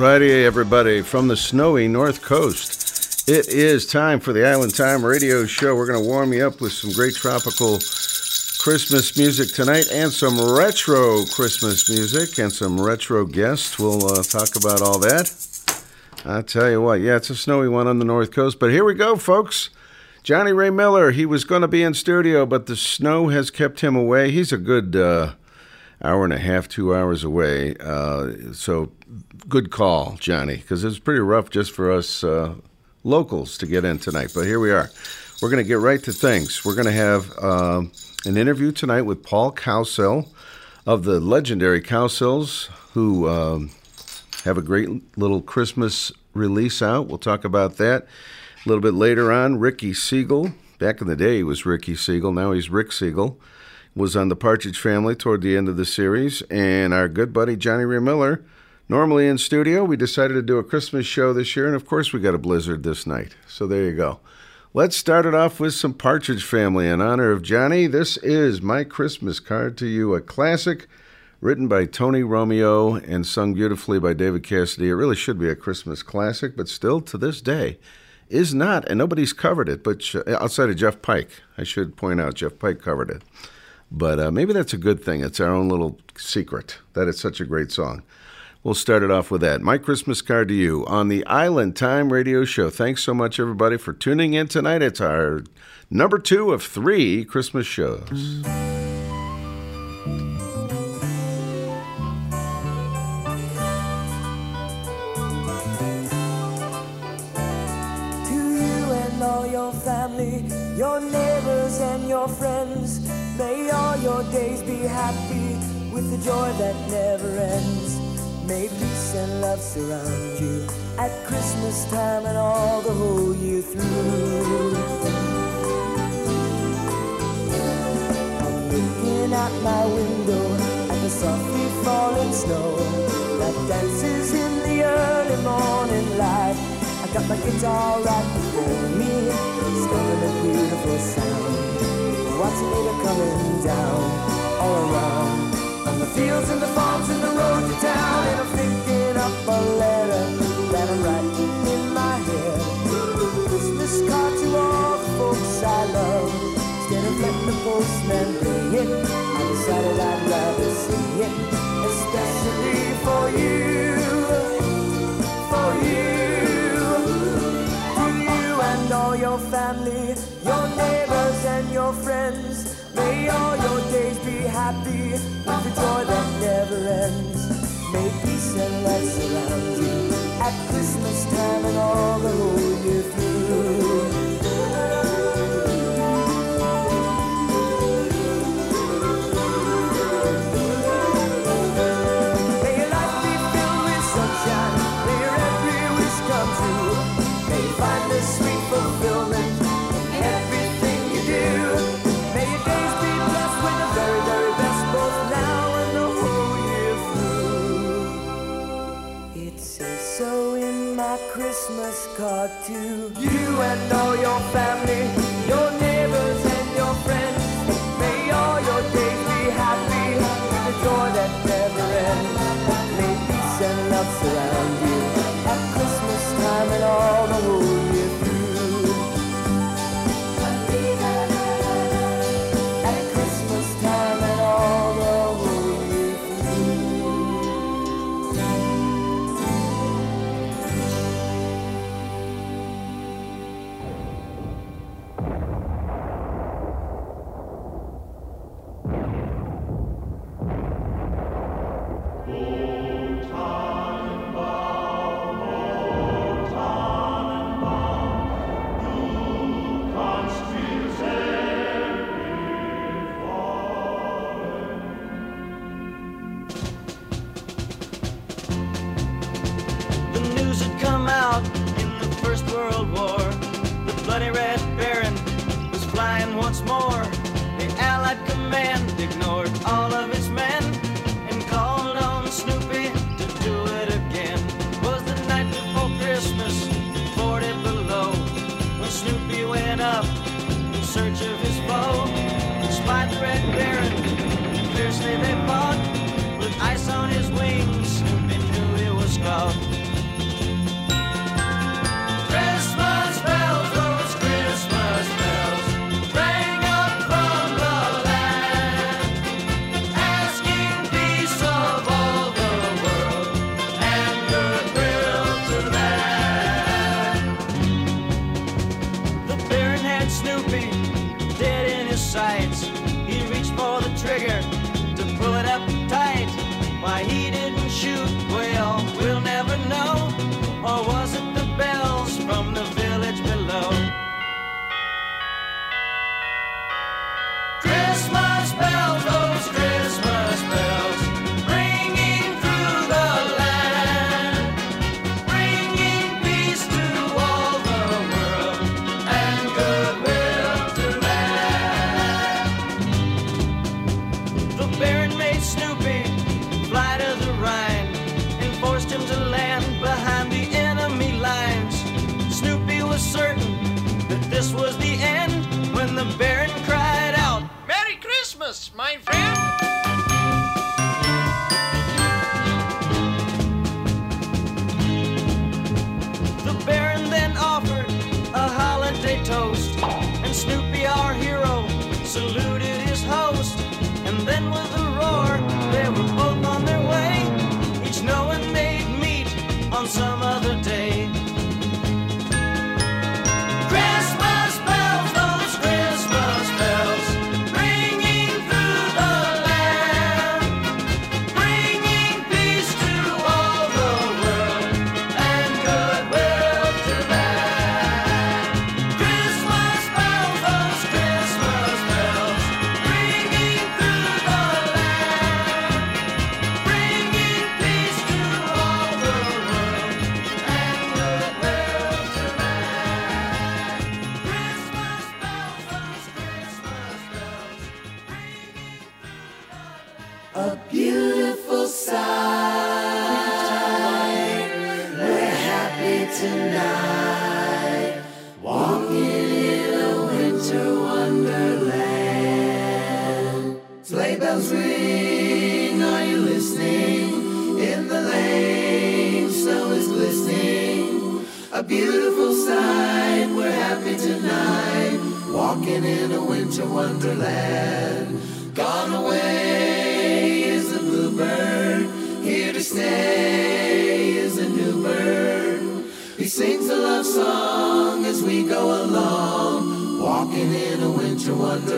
Alrighty, everybody, from the snowy North Coast. It is time for the Island Time Radio Show. We're going to warm you up with some great tropical Christmas music tonight and some retro Christmas music and some retro guests. We'll uh, talk about all that. I tell you what, yeah, it's a snowy one on the North Coast, but here we go, folks. Johnny Ray Miller, he was going to be in studio, but the snow has kept him away. He's a good uh, hour and a half, two hours away. Uh, so good call, Johnny, because it was pretty rough just for us uh, locals to get in tonight. But here we are. We're going to get right to things. We're going to have um an interview tonight with Paul Cowsill of the legendary Cowsills, who um, have a great little Christmas release out. We'll talk about that a little bit later on. Ricky Segall, back in the day, he was Ricky Segall. Now he's Rick Segall. Was on the Partridge Family toward the end of the series, and our good buddy Johnny Ray Miller, normally in studio. We decided to do a Christmas show this year, and of course, we got a blizzard this night. So there you go. Let's start it off with some Partridge Family in honor of Johnny. This is My Christmas Card to You, a classic written by Tony Romeo and sung beautifully by David Cassidy. It really should be a Christmas classic, but still to this day is not, and nobody's covered it, but sh- outside of Jeff Pike. I should point out Jeff Pike covered it. But uh, maybe that's a good thing. It's our own little secret that it's such a great song. We'll start it off with that. My Christmas card to you on the Island Time Radio Show. Thanks so much, everybody, for tuning in tonight. It's our number two of three Christmas shows. To you and all your family, your neighbors and your friends, may all your days be happy with the joy that never ends. May peace and love surround you at Christmas time and all the whole year through. I'm looking out my window at the softly falling snow that dances in the early morning light. I got my guitar right before me, strumming a beautiful sound. Watching it coming down all around. On the fields and the farms and the town, and I'm thinking up a letter that I'm writing in my head. Christmas card to all the folks I love. Instead of letting the postman bring it, I decided I'd rather sing it, especially for you, for you, to you and all your family, your neighbors and your friends. May all your days be happy with the joy that never ends. May peace and love surround you at Christmas time and all the whole year through. to you and all your family. Your name. the trigger to pull it up tight. Why he didn't shoot, well, we'll never know. Or was it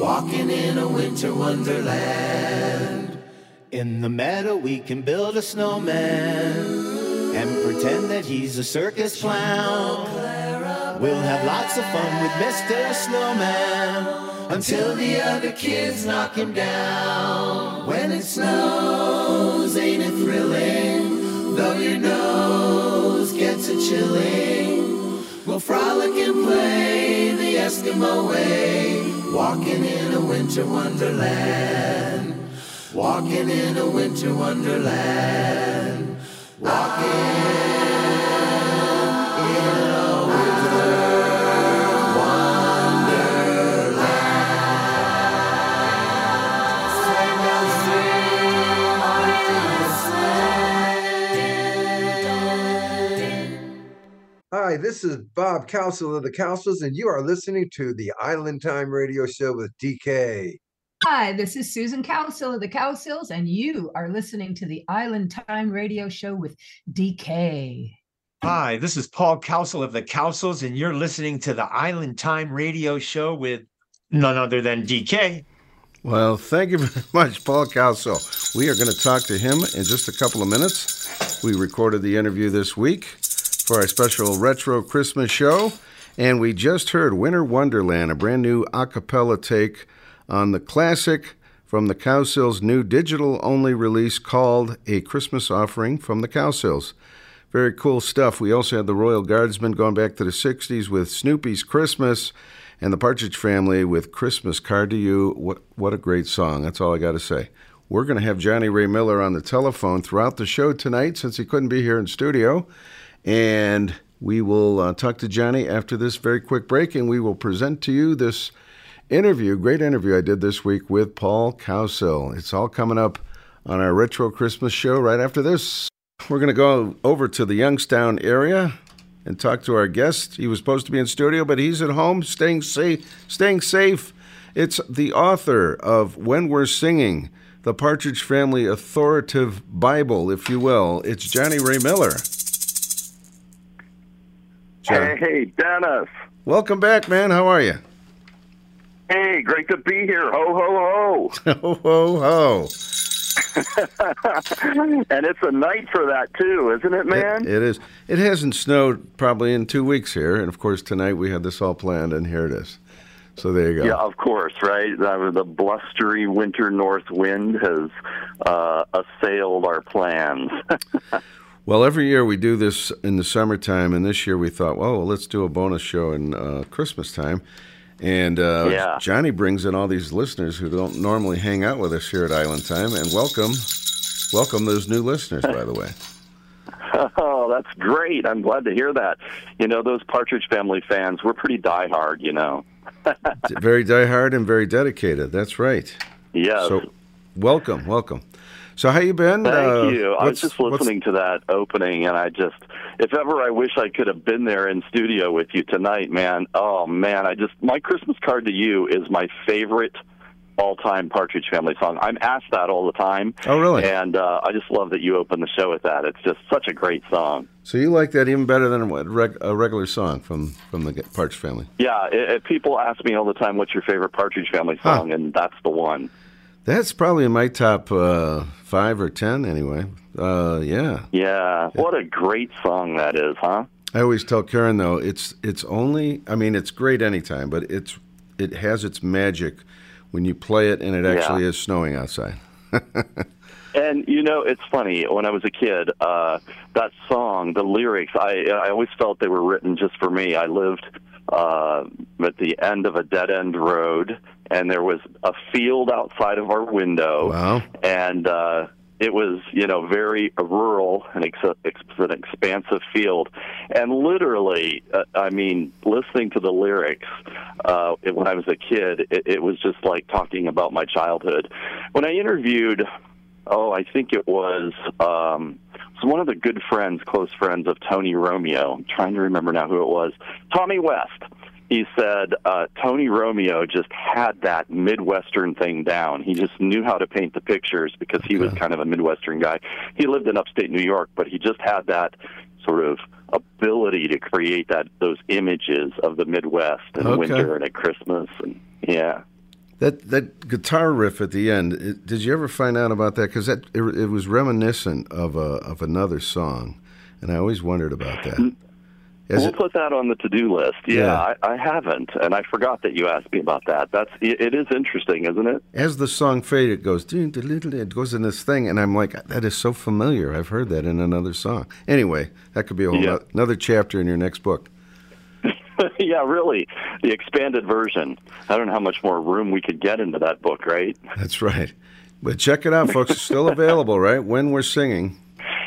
walking in a winter wonderland. In the meadow, we can build a snowman and pretend that he's a circus clown. We'll have lots of fun with Mr. Snowman until the other kids knock him down. When it snows, ain't it thrilling? Though your nose gets a chilling, we'll frolic and play the Eskimo way walking in a winter wonderland. Walking in a winter wonderland. Walking. Hi, this is Bob Cowsill of the Cowsills, and you are listening to the Island Time Radio Show with DK. Hi, this is Susan Cowsill of the Cowsills, and you are listening to the Island Time Radio Show with DK. Hi, this is Paul Cowsill of the Cowsills, and you're listening to the Island Time Radio Show with none other than DK. Well, thank you very much, Paul Cowsill. We are going to talk to him in just a couple of minutes. We recorded the interview this week for our special retro Christmas show, and we just heard Winter Wonderland, a brand new a cappella take on the classic from the Cowsills' new digital only release called A Christmas Offering from the Cowsills. Very cool stuff. We also had the Royal Guardsmen going back to the 60s with Snoopy's Christmas and the Partridge Family with Christmas Card to You. What, what a great song. That's all I got to say. We're going to have Johnny Ray Miller on the telephone throughout the show tonight since he couldn't be here in studio. And we will uh, talk to Johnny after this very quick break, and we will present to you this interview, great interview I did this week with Paul Cowsill. It's all coming up on our Retro Christmas show right after this. We're going to go over to the Youngstown area and talk to our guest. He was supposed to be in studio, but he's at home, staying safe. Staying safe. It's the author of When We're Singing, the Partridge Family authoritative Bible, if you will. It's Johnny Ray Miller. Hey, hey, Dennis. Welcome back, man. How are you? Hey, great to be here. Ho, ho, ho. ho, ho, ho. and it's a night for that too, isn't it, man? It, it is. It hasn't snowed probably in two weeks here, and of course tonight we had this all planned, and here it is. So there you go. Yeah, of course, right? The blustery winter north wind has uh, assailed our plans. well, every year we do this in the summertime, and this year we thought, well, let's do a bonus show in uh, Christmas time. And uh, yeah. Johnny brings in all these listeners who don't normally hang out with us here at Island Time, and welcome, welcome those new listeners, by the way. Oh, that's great! I'm glad to hear that. You know, those Partridge Family fans, we're pretty diehard. You know, very diehard and very dedicated. That's right. Yeah. So, welcome, welcome. So, how you been? Thank uh, you. I was just listening to that opening, and I just, if ever I wish I could have been there in studio with you tonight, man. Oh man, I just my Christmas card to you is my favorite all-time Partridge Family song. I'm asked that all the time. Oh, really? And uh, I just love that you open the show with that. It's just such a great song. So you like that even better than a, a regular song from from the Partridge Family? Yeah. It, it, people ask me all the time, "What's your favorite Partridge Family song?" Huh. And that's the one. That's probably in my top uh, five or ten, anyway. Uh, yeah. Yeah. What a great song that is, huh? I always tell Karen though, it's it's only. I mean, it's great anytime, but it's it has its magic when you play it and it actually Yeah. is snowing outside. And you know, it's funny. When I was a kid, uh, that song, the lyrics, I I always felt they were written just for me. I lived uh, at the end of a dead end road, and there was a field outside of our window. Wow. And uh, it was, you know, very rural and ex- ex- an expansive field. And literally, uh, I mean, listening to the lyrics uh, when I was a kid, it, it was just like talking about my childhood. When I interviewed oh, I think it was um, it was one of the good friends, close friends of Tony Romeo. I'm trying to remember now who it was. Tommy West. He said uh, Tony Romeo just had that Midwestern thing down. He just knew how to paint the pictures because he was kind of a Midwestern guy. He lived in upstate New York, but he just had that sort of ability to create that those images of the Midwest and Okay. winter and at Christmas and yeah. That that guitar riff at the end. It, did you ever find out about that? Because that it, it was reminiscent of a of another song, and I always wondered about that. Mm-hmm. Is we'll it- put that on the to-do list. Yeah, Yeah. I, I haven't, and I forgot that you asked me about that. That's it, it is interesting, isn't it? As the song fades, it goes, it goes in this thing, and I'm like, that is so familiar. I've heard that in another song. Anyway, that could be a whole Yeah. no- another chapter in your next book. yeah, really, the expanded version. I don't know how much more room we could get into that book, right? That's right. But check it out, folks. It's still available, right? When we're singing,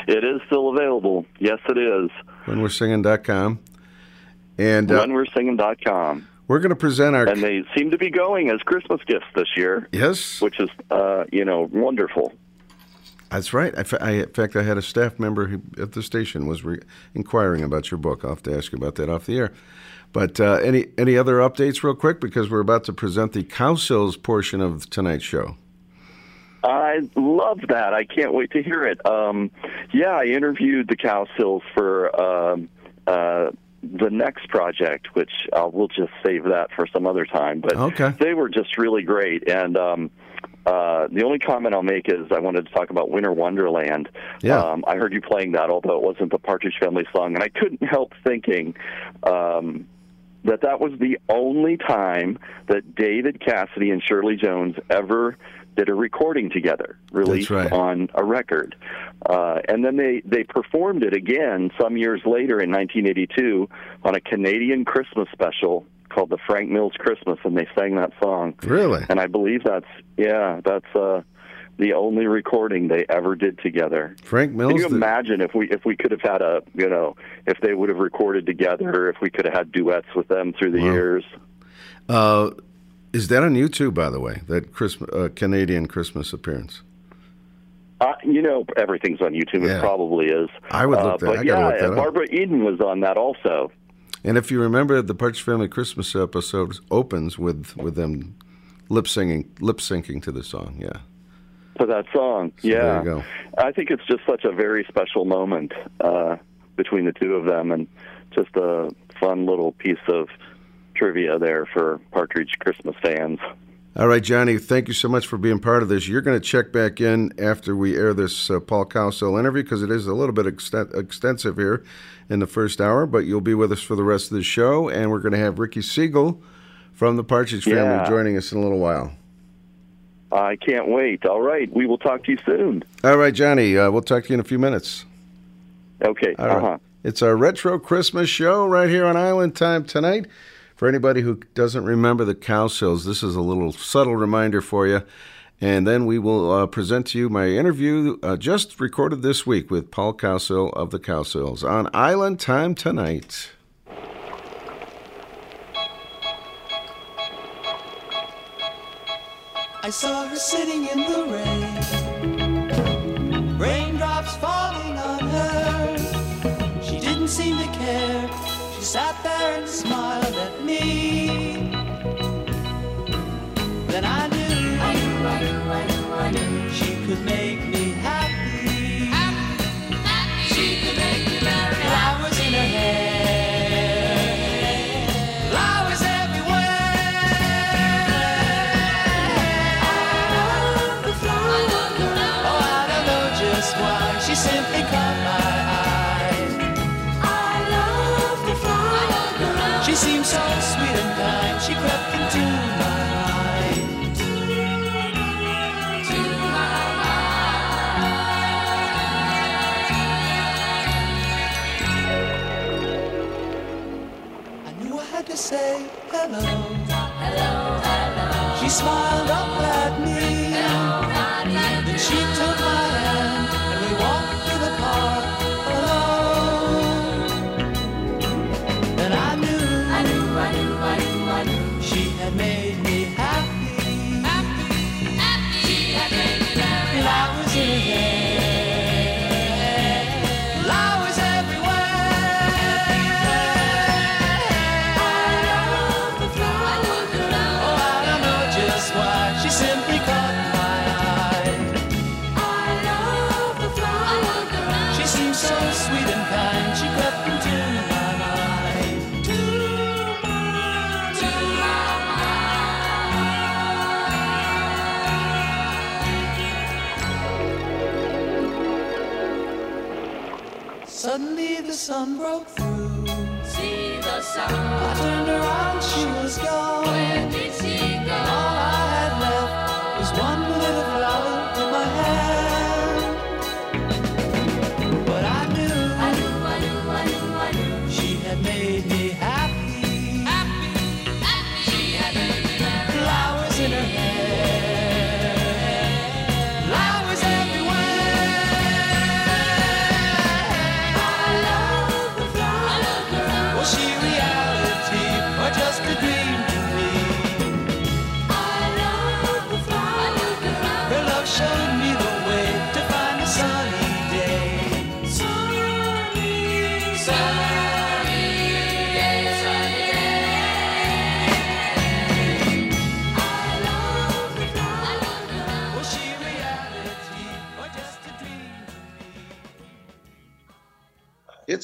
It is still available. Yes, it is. when we're singing.com. And uh, Whenwe'resinging.com. we're going to present our. And they seem to be going as Christmas gifts this year. Yes. Which is, uh, you know, wonderful. That's right. I, I, in fact, I had a staff member who, at the station was re- inquiring about your book. I'll have to ask you about that off the air. But uh, any any other updates, real quick, because we're about to present the Cowsills portion of tonight's show. I love that. I can't wait to hear it. Um, yeah, I interviewed the Cowsills for um, uh, the next project, which uh, we'll just save that for some other time. But Okay. they were just really great. And um, uh, the only comment I'll make is I wanted to talk about Winter Wonderland. Yeah. Um, I heard you playing that, although it wasn't the Partridge Family song, and I couldn't help thinking. Um, that that was the only time that David Cassidy and Shirley Jones ever did a recording together, released right. on a record. Uh, and then they, they performed it again some years later in 1982 on a Canadian Christmas special called the Frank Mills Christmas, and they sang that song. Really? And I believe that's, yeah, that's uh, the only recording they ever did together. Frank Mills. Can you the- imagine if we if we could have had a you know if they would have recorded together if we could have had duets with them through the Wow. years? Uh, is that on YouTube, by the way? That Christmas, uh, Canadian Christmas appearance. Uh, you know everything's on YouTube. Yeah. It probably is. I would Uh, look that- But yeah, look that up. Barbara Eden was on that also. And if you remember, the Partridge Family Christmas episode opens with with them lip singing, lip syncing to the song. Yeah. For that song. So yeah, there you go. I think it's just such a very special moment uh, between the two of them, and just a fun little piece of trivia there for Partridge Christmas fans. All right, Johnny, thank you so much for being part of this. You're going to check back in after we air this uh, Paul Cowsill interview because it is a little bit exten- extensive here in the first hour, but you'll be with us for the rest of the show. And we're going to have Ricky Segall from the Partridge Family Yeah. joining us in a little while. I can't wait. All right, we will talk to you soon. All right, Johnny, uh, we'll talk to you in a few minutes. Okay. All right. uh-huh. It's our retro Christmas show right here on Island Time tonight. For anybody who doesn't remember the Cowsills, this is a little subtle reminder for you. And then we will uh, present to you my interview uh, just recorded this week with Paul Cowsill of the Cowsills on Island Time tonight. I saw her sitting in the rain,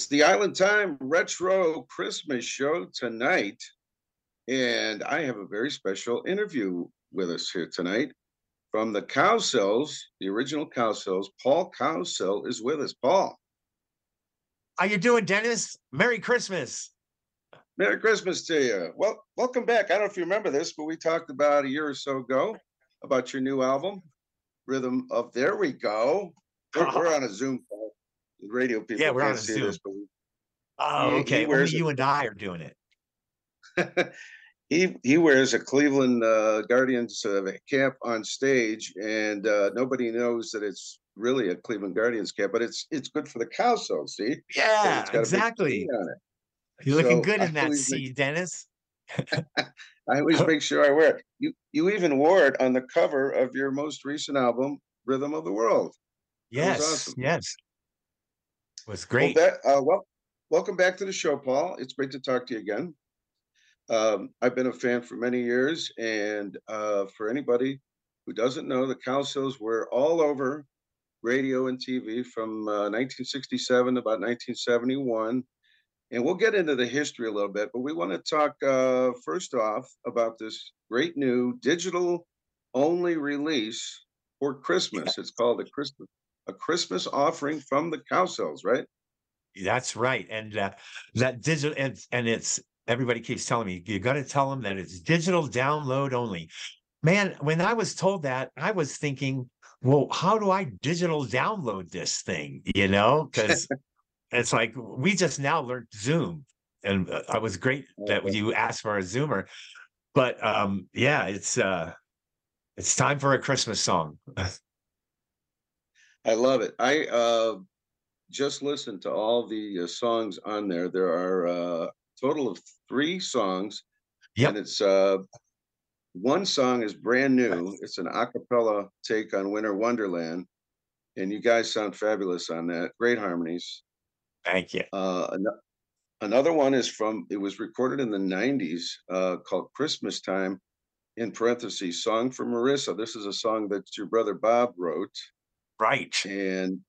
the Island Time Retro Christmas show tonight. And I have a very special interview with us here tonight from the Cowsills, the original Cowsills. Paul Cowsill is with us. Paul, How are you doing, Dennis? Merry Christmas. Merry Christmas to you. Well, welcome back. I don't know if you remember this, but we talked about a year or so ago about your new album, Rhythm of There We Go. We're, we're on a Zoom call. Radio people Yeah, we're can't on see Zoom. this, but Oh, He- he okay. Only wears a- you and I are doing it. he he wears a Cleveland uh, Guardians uh, cap on stage, and uh, nobody knows that it's really a Cleveland Guardians cap, but it's it's good for the Cowsill. See? Yeah, exactly. C on it. You're looking So good I in that C, Dennis. I always make sure I wear it. You you even wore it on the cover of your most recent album, Rhythm of the World. That Yes, awesome. yes. Was Well, great. that, uh, well, welcome back to the show, Paul. It's great to talk to you again. Um, I've been a fan for many years, and uh, for anybody who doesn't know, the Cowsills were all over radio and TV from uh, 1967 to about 1971. And we'll get into the history a little bit, but we want to talk uh, first off about this great new digital only release for Christmas. It's called the Christmas a Christmas offering from the Cowsills, right? That's right. And uh, that digital and, and it's everybody keeps telling me you got to tell them that it's digital download only. Man, when I was told that, I was thinking, well, how do I digital download this thing? You know, because it's like we just now learned Zoom, and uh, it was great that you asked for a Zoomer. But um, yeah, it's uh, it's time for a Christmas song. I love it. I uh, just listened to all the uh, songs on there. There are uh, a total of three songs, Yep. and it's uh, one song is brand new. It's an a cappella take on Winter Wonderland, and you guys sound fabulous on that. Great harmonies. Thank you. Uh, ano- another one is from it was recorded in the '90s uh, called "Christmas Time." In parentheses, song for Marissa. This is a song that your brother Bob wrote. Right. And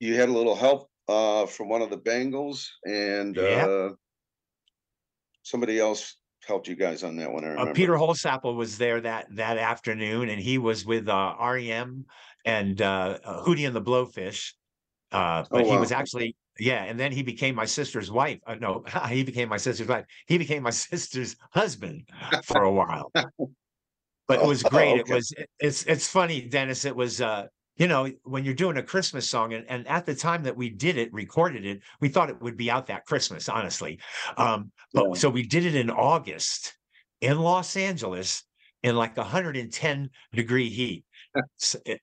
you had a little help uh, from one of the Bangles, and Yeah. uh, somebody else helped you guys on that one. I uh. Peter Holsapple was there that that afternoon, and he was with uh, REM and uh, uh, Hootie and the Blowfish. Uh, but he was Oh, actually yeah, and then he became my sister's wife. Uh, no, he became my sister's wife. He became my sister's husband for a while. But it was Oh, great. It was it- it's it's funny, Dennis. It was uh you know when you're doing a Christmas song, and, and at the time that we did it, recorded it, we thought it would be out that Christmas, honestly. Um, but Yeah. so we did it in August in Los Angeles in like 110 degree heat.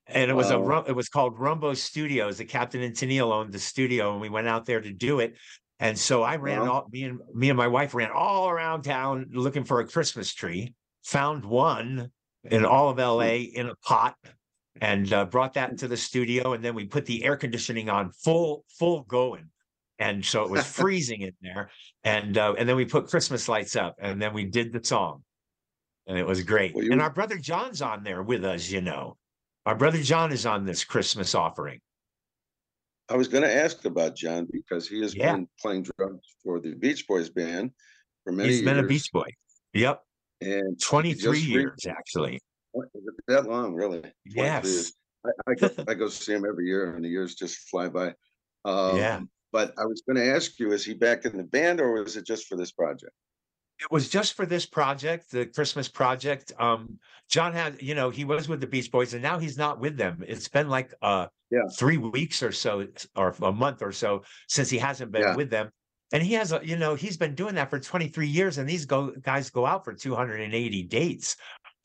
And it was a Wow. rum- it was called Rumbo Studios. The captain and Tennille owned the studio, and we went out there to do it. And so I ran Wow. all me and me and my wife ran all around town looking for a Christmas tree. Found one in all of LA in a pot and uh, brought that to the studio. And then we put the air conditioning on full full going. And so it was freezing in there. And uh, and then we put Christmas lights up, and then we did the song, and it was great. Well, you- and our brother John's on there with us. You know, our brother John is on this Christmas offering. I was going to ask about John because he has Yeah. been playing drums for the Beach Boys band for many He's years. been a Beach Boy. Yep, and twenty three just re- years actually. What, is it that long, really? 23 Yes. I, I, go, I go see him every year, and the years just fly by. Um, Yeah. But I was going to ask you: Is he back in the band, or was it just for this project? It was just for this project, the Christmas project. Um, John had, you know, he was with the Beach Boys, and now he's not with them. It's been like uh, yeah. three weeks or so, or a month or so since he hasn't been Yeah. with them. And he has, a, you know, he's been doing that for 23 years, and these go guys go out for 280 dates.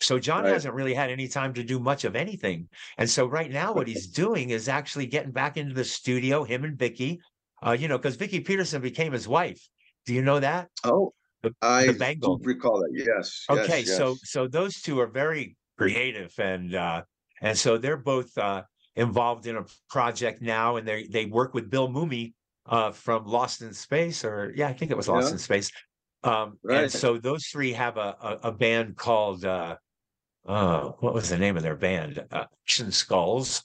So John Right. hasn't really had any time to do much of anything. And so right now, what he's doing is actually getting back into the studio, him and Vicki, uh, you know, because Vicki Peterson became his wife. Do you know that? Oh, the, I the do Bangle. recall that. Yes. yes, Okay, so yes. so those two are very creative and uh and so they're both uh involved in a project now and they they work with Bill Mumy uh from Lost in Space or yeah, I think it was Lost Yeah. in Space. Um Right. and so those three have a a, a band called uh uh what was the name of their band? Uh Action Skulls.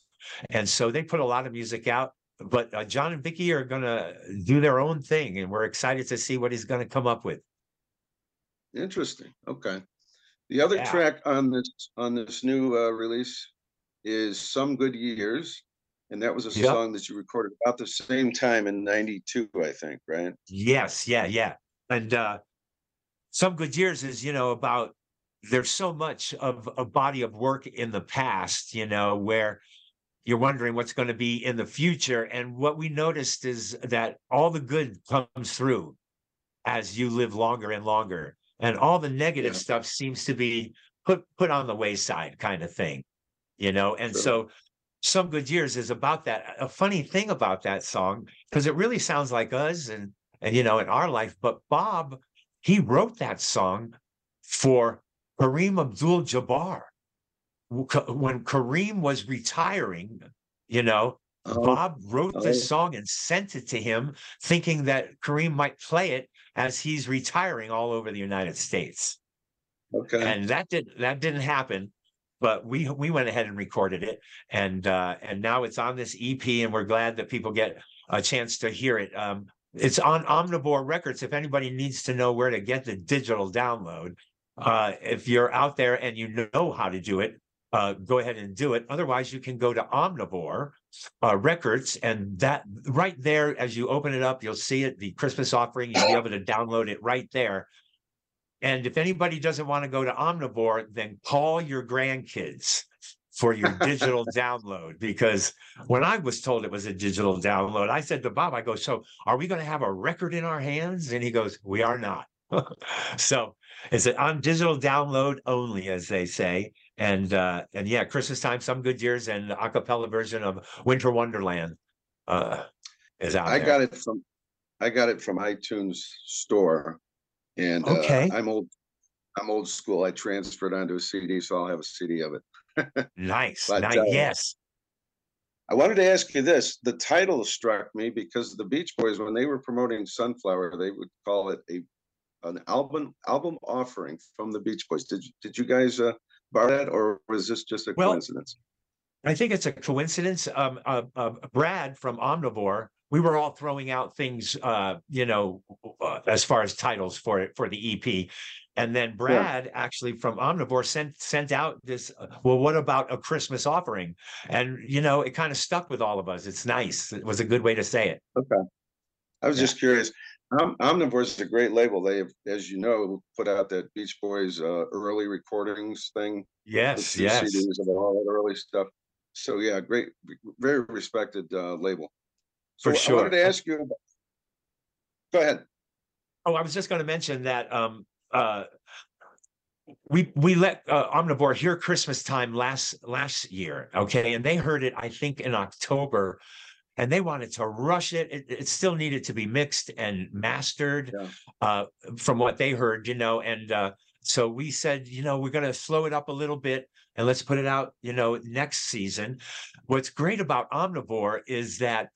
And so they put a lot of music out but uh, John and Vicki are going to do their own thing and we're excited to see what he's going to come up with. Interesting. Okay. The other Yeah. track on this on this new uh, release is "Some Good Years," and that was a Yep. song that you recorded about the same time in '92, I think, right? Yes, yeah, yeah. And uh some good years is, you know, about there's so much of a body of work in the past, you know, where you're wondering what's going to be in the future. And what we noticed is that all the good comes through as you live longer and longer. And all the negative Yeah. stuff seems to be put put on the wayside kind of thing. You know, and Sure. so some good years is about that. A funny thing about that song, because it really sounds like us and and you know, in our life, but Bob, he wrote that song for Kareem Abdul Jabbar. When Kareem was retiring, you know, Oh, Bob wrote oh. this song and sent it to him, thinking that Kareem might play it as he's retiring all over the United States. Okay. And that did that didn't happen, but we we went ahead and recorded it, and uh, and now it's on this EP, and we're glad that people get a chance to hear it. Um, it's on Omnivore Records. If anybody needs to know where to get the digital download, uh, if you're out there and you know how to do it, uh, go ahead and do it. Otherwise, you can go to Omnivore uh, Records, and that right there, as you open it up, you'll see it. The Christmas offering, you'll be able to download it right there. And if anybody doesn't want to go to Omnivore, then call your grandkids for your digital download. Because when I was told it was a digital download, I said to Bob, I go, So are we going to have a record in our hands? And he goes, We are not. so it's an on digital download only, as they say. And uh, and yeah, Christmas time, some good years, and a cappella version of Winter Wonderland uh, is out I there. got it from I got it from iTunes store, and uh, Okay. I'm old. I'm old school. I transferred onto a CD, so I'll have a CD of it. Nice, But, nice, uh, yes. I wanted to ask you this: the title struck me because the Beach Boys, when they were promoting Sunflower, they would call it a an album album offering from the Beach Boys. Did you, did you guys uh, borrow that, or was this just a Well, coincidence? I think it's a coincidence. Um, uh, uh, Brad from Omnivore, we were all throwing out things, uh, you know, uh, as far as titles for it for the EP, and then Brad actually from Omnivore sent sent out this. uh, well, what about a Christmas offering? And you know, it kind of stuck with all of us. It's nice. It was a good way to say it. Okay. I was Yeah. just curious. Om- Omnivore is a great label. They have, as you know, put out that Beach Boys uh, early recordings thing. Yes, yes. CDs of all that early stuff. So yeah, great, very respected uh, label. So For I wanted to ask you. About, go ahead. Oh, I was just going to mention that um, uh, we we let uh, Omnivore hear Christmas time last last year, okay, and they heard it I think in October, and they wanted to rush it. It, it still needed to be mixed and mastered, Yeah. uh, from what they heard, you know, and uh, so we said, you know, we're going to slow it up a little bit and let's put it out, you know, next season. What's great about Omnivore is that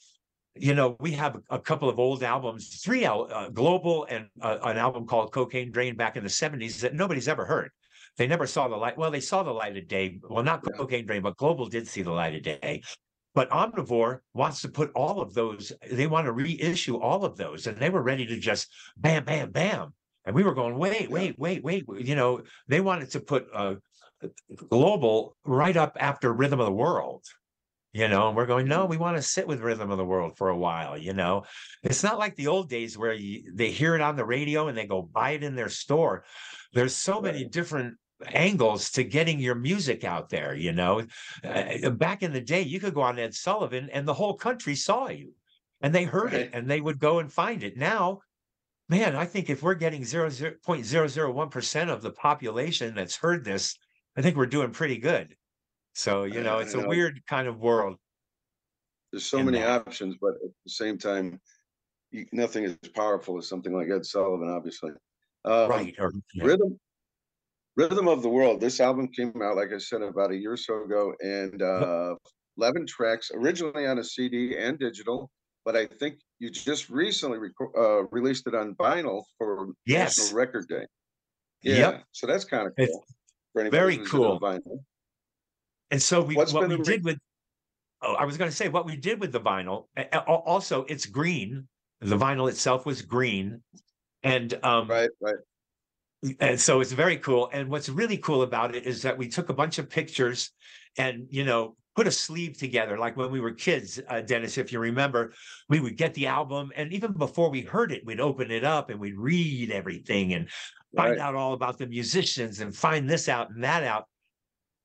you know, we have a couple of old albums, three uh, global and uh, an album called Cocaine Drain back in the 70s that nobody's ever heard. They never saw the light. Well, they saw the light of day. Well, not Yeah. Cocaine Drain, but Global did see the light of day. But Omnivore wants to put all of those, they want to reissue all of those. And they were ready to just bam, bam, bam. And we were going, wait, wait, wait, wait. You know, they wanted to put uh, Global right up after Rhythm of the World you know, and we're going, no, we want to sit with Rhythm of the World for a while, you know. It's not like the old days where you, they hear it on the radio and they go buy it in their store. There's so many different angles to getting your music out there, you know. Uh, back in the day, you could go on Ed Sullivan and the whole country saw you and they heard it and they would go and find it. Now, man, I think if we're getting 0.001% of the population that's heard this, I think we're doing pretty good. So, you know, it's a weird kind of world. There's so many that. options, but at the same time, you, nothing is powerful as something like Ed Sullivan, obviously. Um, Right. Or, yeah. Rhythm, Rhythm of the World. This album came out, like I said, about a year or so ago, and uh, 11 tracks, originally on a CD and digital. But I think you just recently reco- uh, released it on vinyl for Yes. National Record Day. Yeah, Yep. so that's kind of cool. very cool. Vinyl. And so we What's what we re- did with oh, I was going to say what we did with the vinyl. a- a- al- Also, it's green. The vinyl itself was green, and um, right, right. And so it's very cool. And what's really cool about it is that we took a bunch of pictures, and you know put a sleeve together like when we were kids uh, dennis if you remember we would get the album and even before we heard it we'd open it up and we'd read everything and find Right. out all about the musicians and find this out and that out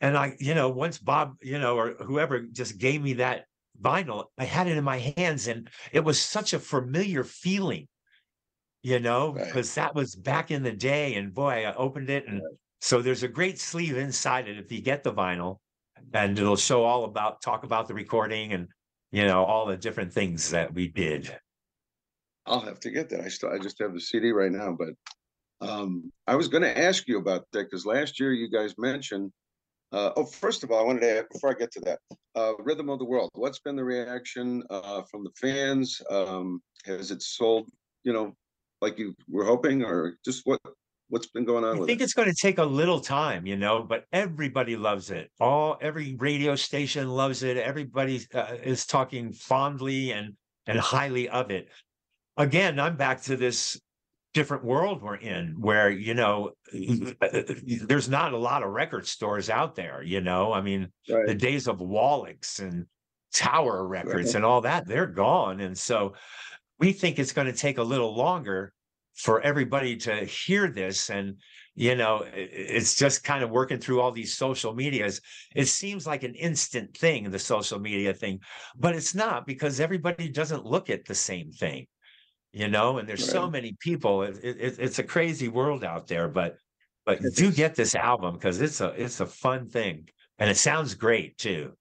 and I, you know, once Bob, you know, or whoever just gave me that vinyl, I had it in my hands and it was such a familiar feeling, you know, because that was back in the day. And boy, I opened it. And so there's a great sleeve inside it if you get the vinyl, and it'll show all about, talk about the recording and, you know, all the different things that we did. I'll have to get that. I still, I just have the CD right now, but um, I was going to ask you about that because last year you guys mentioned. Uh, oh, first of all, I wanted to add, before I get to that, uh, Rhythm of the World. What's been the reaction uh, from the fans? Um, has it sold? You know, like you were hoping, or just what what's been going on I think it? it's going to take a little time, you know, but everybody loves it. All every radio station loves it. Everybody uh, is talking fondly and and highly of it. Again, I'm back to this different world we're in where you know there's not a lot of record stores out there you know i mean the days of wallachs and tower records Right. and all that they're gone and so we think it's going to take a little longer for everybody to hear this and you know it's just kind of working through all these social medias it seems like an instant thing the social media thing but it's not because everybody doesn't look at the same thing you know and there's so many people it, it, it's a crazy world out there but but do get this album because it's a it's a fun thing and it sounds great too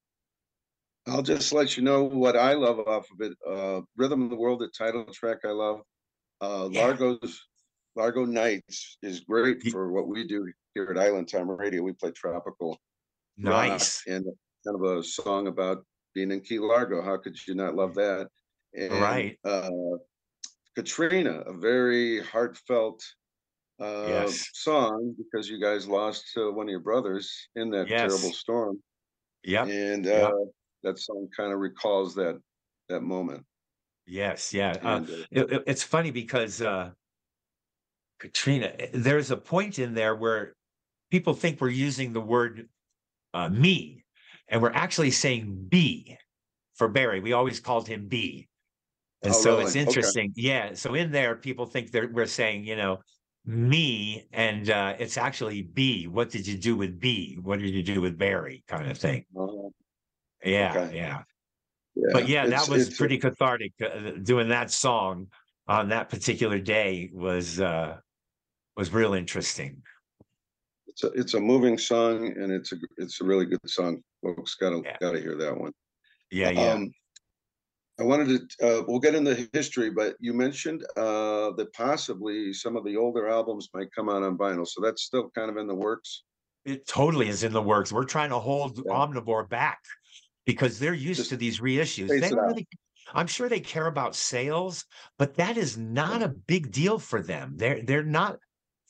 I'll just let you know what I love off of it. Uh, Rhythm of the World, the title track I love. Uh, Largo's Largo Nights is great for what we do here at Island Time Radio. We play tropical rock Nice. and kind of a song about being in Key Largo. How could you not love that? And, Right. Uh, Katrina, a very heartfelt uh, Yes. song because you guys lost uh, one of your brothers in that Yes. terrible storm. Yep. And uh, Yep. that song kind of recalls that that moment. Yes, yeah. Uh, And, uh, it- it- it's funny because uh, Katrina, eh, there's a point in there where people think we're using the word uh, me, and we're actually saying B for Barry. We always called him B. And Oh, so it's really? Okay. interesting. Yeah. So in there, people think that we're saying, you know, me, and uh, it's actually B. What did you do with B? What did you do with Barry? Kind of thing. Oh, Yeah, okay. yeah. Yeah, But yeah, it's- that was it's pretty cathartic. Uh, doing that song on that particular day was uh was real interesting. it's a it's a moving song and it's a it's a really good song. Folks gotta gotta hear that one. Yeah, yeah. Um, I wanted to uh, we'll get into history, but you mentioned uh, that possibly some of the older albums might come out on vinyl, so that's still kind of in the works. It totally is in the works. We're trying to hold Omnivore back because they're used Just to these reissues. They don't really I'm sure they care about sales, but that is not a big deal for them. They're they're not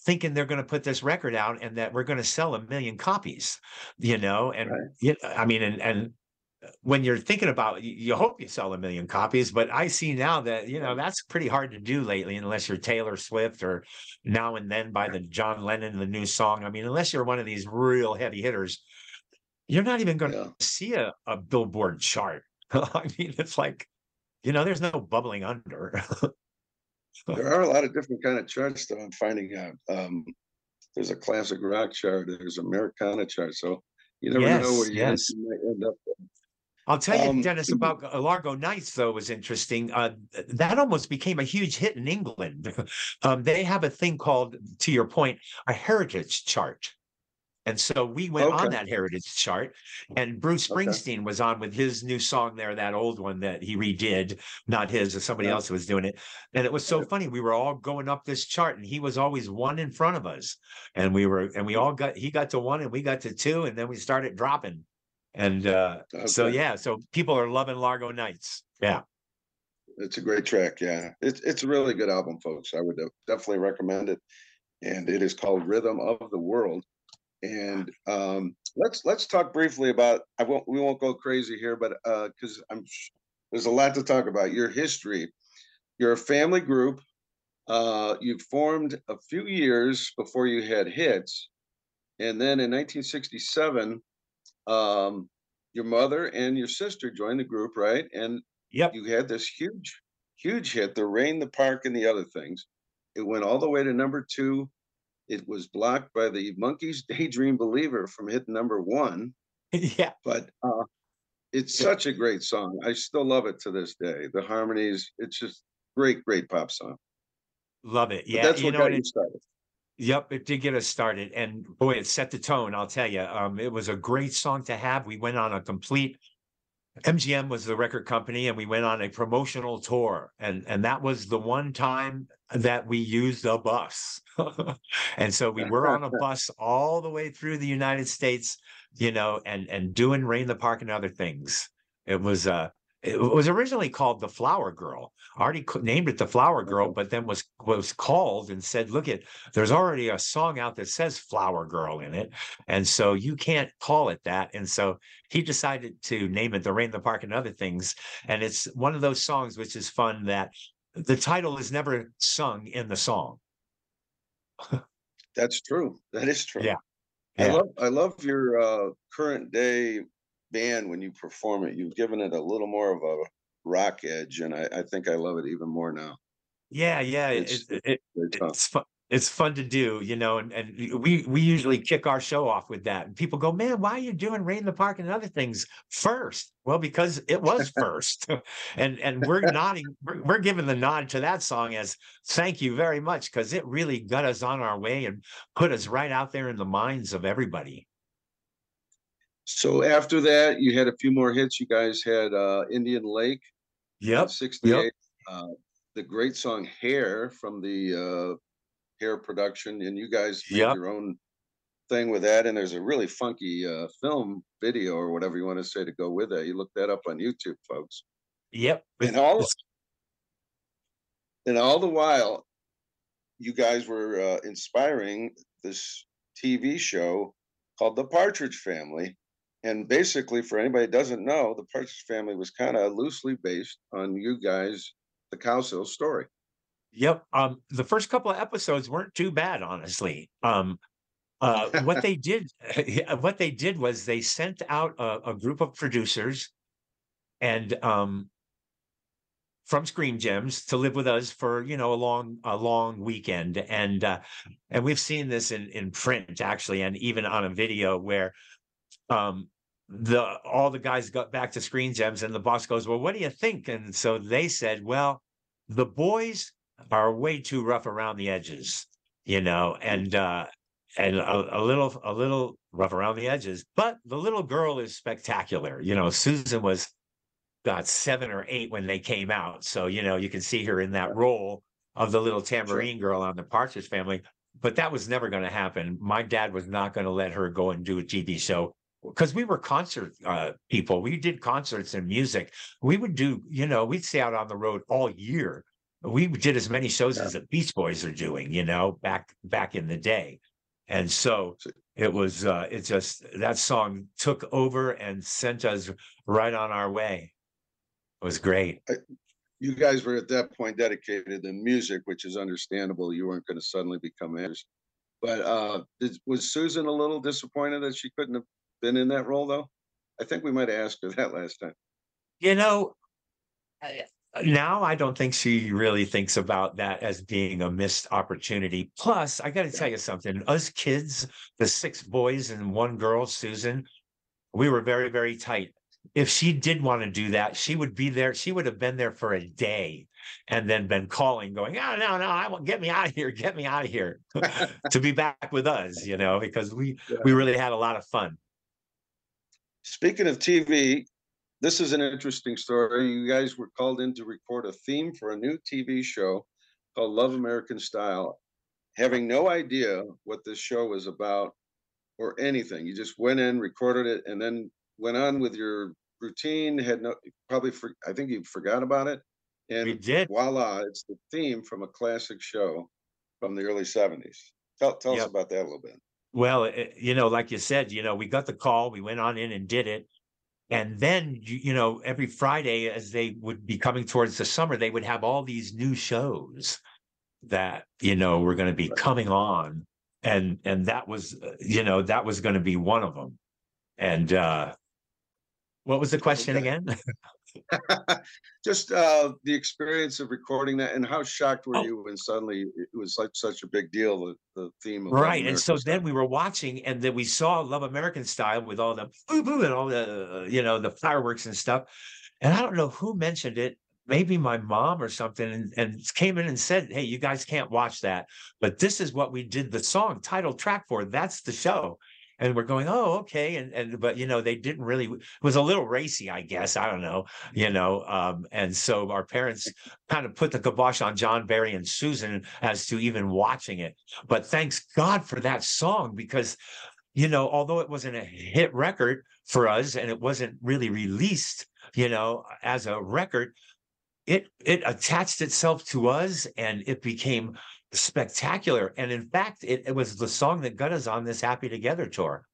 thinking they're going to put this record out and that we're going to sell a million copies, you know. And yeah, I mean, and and when you're thinking about, you hope you sell a million copies, but I see now that you know that's pretty hard to do lately, unless you're Taylor Swift or now and then by the John Lennon, the new song. I mean, unless you're one of these real heavy hitters, you're not even going to see a, a billboard chart. I mean, it's like, you know, there's no bubbling under. there are a lot of different kind of charts that I'm finding out. Um, there's a classic rock chart, there's a Americana chart. So you never yes, know where you yes. might end up. With. I'll tell you, Um, Dennis, about Largo Nights, though, was interesting. Uh, that almost became a huge hit in England. um, they have a thing called, to your point, a heritage chart. And so we went on that heritage chart, and Bruce Okay. Springsteen was on with his new song there, that old one that he redid, not his, or somebody Yeah. else was doing it. And it was so funny. We were all going up this chart, and he was always one in front of us. And we were, and we all got, he got to one, and we got to two, and then we started dropping. And uh, so, yeah, so people are loving Largo Nights. Yeah. It's a great track. Yeah, it's it's a really good album, folks. I would definitely recommend it. And it is called Rhythm of the World. And um, let's let's talk briefly about. I won't. We won't go crazy here, but because I'm there's a lot to talk about. Your history. You're a family group. Uh, you formed a few years before you had hits, and then in 1967, um, your mother and your sister joined the group, right? And Yep. you had this huge, huge hit, the Rain, the Park, and the other things. It went all the way to number two. It was blocked by the Monkees Daydream Believer from hit number one, yeah. but uh, it's such a great song. I still love it to this day. The harmonies, it's just great, great pop song. Love it. But Yeah. that's you what know, got and you started. Yep, it did get us started, and boy, it set the tone. I'll tell you, um, it was a great song to have. We went on a complete. MGM was the record company, and we went on a promotional tour, and and that was the one time that we used a bus, and so we were on a bus all the way through the United States, you know, and and doing Rain in the Park and other things. It was uh it was originally called the Flower Girl. Already named it the Flower Girl, but then was was called and said, "Look at there's already a song out that says Flower Girl in it, and so you can't call it that." And so he decided to name it "The Rain in the Park" and other things. And it's one of those songs which is fun that the title is never sung in the song. That's true. That is true. Yeah. I love I love your uh, current day band when you perform it. You've given it a little more of a rock edge, and I, I think I love it even more now. Yeah, yeah, It's- it, it, It's it's fun. It's fun to do, you know, and, and we we usually kick our show off with that. And people go, "Man, why are you doing Rain in the Park and other things first? Well, because it was first, and and we're nodding, we're, we're giving the nod to that song as thank you very much because it really got us on our way and put us right out there in the minds of everybody. So after that, you had a few more hits. You guys had uh, Indian Lake, Yep, '68. Uh, the great song "Hair" from the uh, Hair production, and you guys made Yep. your own thing with that. And there's a really funky uh, film video or whatever you want to say to go with that. You look that up on YouTube, folks. Yep, And all and all the while, you guys were uh, inspiring this TV show called The Partridge Family. And basically, for anybody that doesn't know, The Partridge Family was kind of loosely based on you guys, the Cowsill story. Yep. Um, the first couple of episodes weren't too bad, honestly. Um, uh, what they did, what they did was they sent out a, a group of producers, and um, from Screen Gems to live with us for you know a long a long weekend, and uh, and we've seen this in in print actually, and even on a video where um the all the guys got back to Screen Gems, and the boss goes, "Well, what do you think?" And so they said, "Well." the boys are way too rough around the edges, you know, and uh and a, a little a little rough around the edges, but the little girl is spectacular. You know, Susan was got seven or eight when they came out. So, you know, you can see her in that role of the little tambourine girl on the Partridge family. But that was never going to happen. My dad was not going to let her go and do a TV show because we were concert uh, people. We did concerts and music. We would do, you know, we'd stay out on the road all year. We did as many shows as the Beach Boys are doing, you know, back back in the day. And so it was uh it just that song took over and sent us right on our way. It was great. You guys were at that point dedicated to music, which is understandable. You weren't going to suddenly become actors. But uh, did, was Susan a little disappointed that she couldn't have been in that role though? I think we might have asked her that last time. You know, I- uh, now I don't think she really thinks about that as being a missed opportunity. Plus, I got to tell you something. Us kids, the six boys and one girl, Susan, we were very, very tight. If she did want to do that, she would be there. She would have been there for a day and then been calling, going, "Oh no, no, I want get me out of here, get me out of here," to be back with us. You know, because we we really had a lot of fun. Speaking of TV, this is an interesting story. You guys were called in to record a theme for a new TV show called Love American Style, having no idea what this show was about or anything. You just went in, recorded it, and then went on with your routine. Had no probably for, I think you forgot about it. And We did. voila, it's the theme from a classic show from the early 70s. Tell tell us about that a little bit. Well, eh, you know, like you said, you know, we got the call, we went on in and did it. And then, you, you know, every Friday as they would be coming towards the summer, they would have all these new shows that, you know, were going to be coming on. And, and that was, uh, you know, that was going to be one of them. And, uh, what was the question again? Just uh, the experience of recording that, and how shocked were Oh. you when suddenly it was like such a big deal? The, the theme, of Right. And so American then we were watching and then we saw Love American Style with all the boo boo and all the, you know, the fireworks and stuff. And I don't know who mentioned it, maybe my mom or something, and, and came in and said, Hey, you guys can't watch that. But this is what we did the song title track for. That's the show. And we're going, oh, okay. And and but you know, they didn't really it was a little racy, I guess. I don't know, you know. Um, and so our parents kind of put the kibosh on John Barry and Susan as to even watching it. But thanks God for that song because you know, although it wasn't a hit record for us and it wasn't really released, you know, as a record, it it attached itself to us and it became spectacular. And in fact, it, it was the song that got us on this Happy Together tour.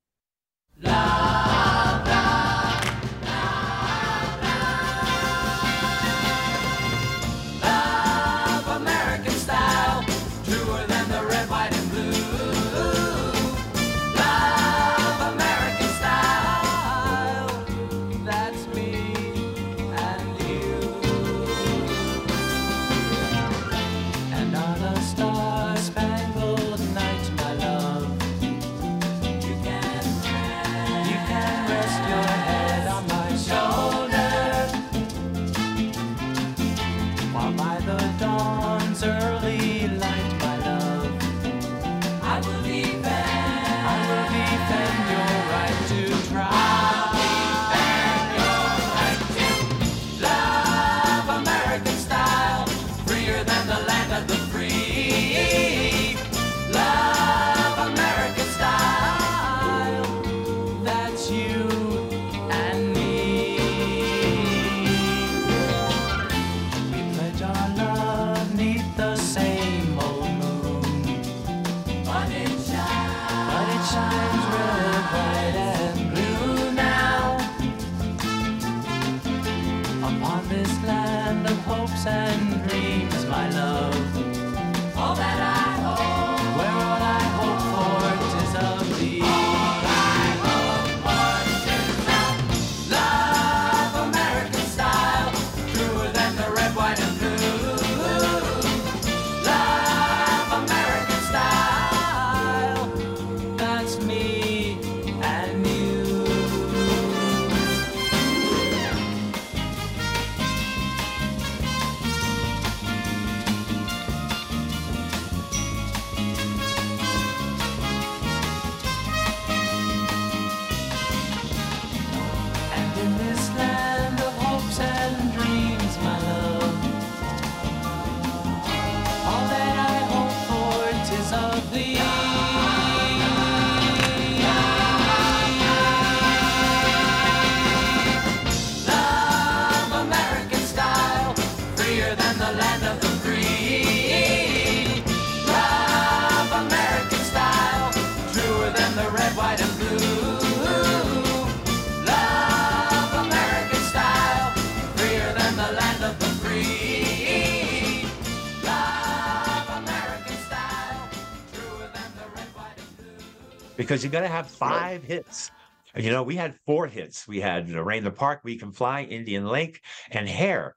Because you got to have five hits You know, we had four hits. We had Rain the Park, We Can Fly, Indian Lake, and Hair.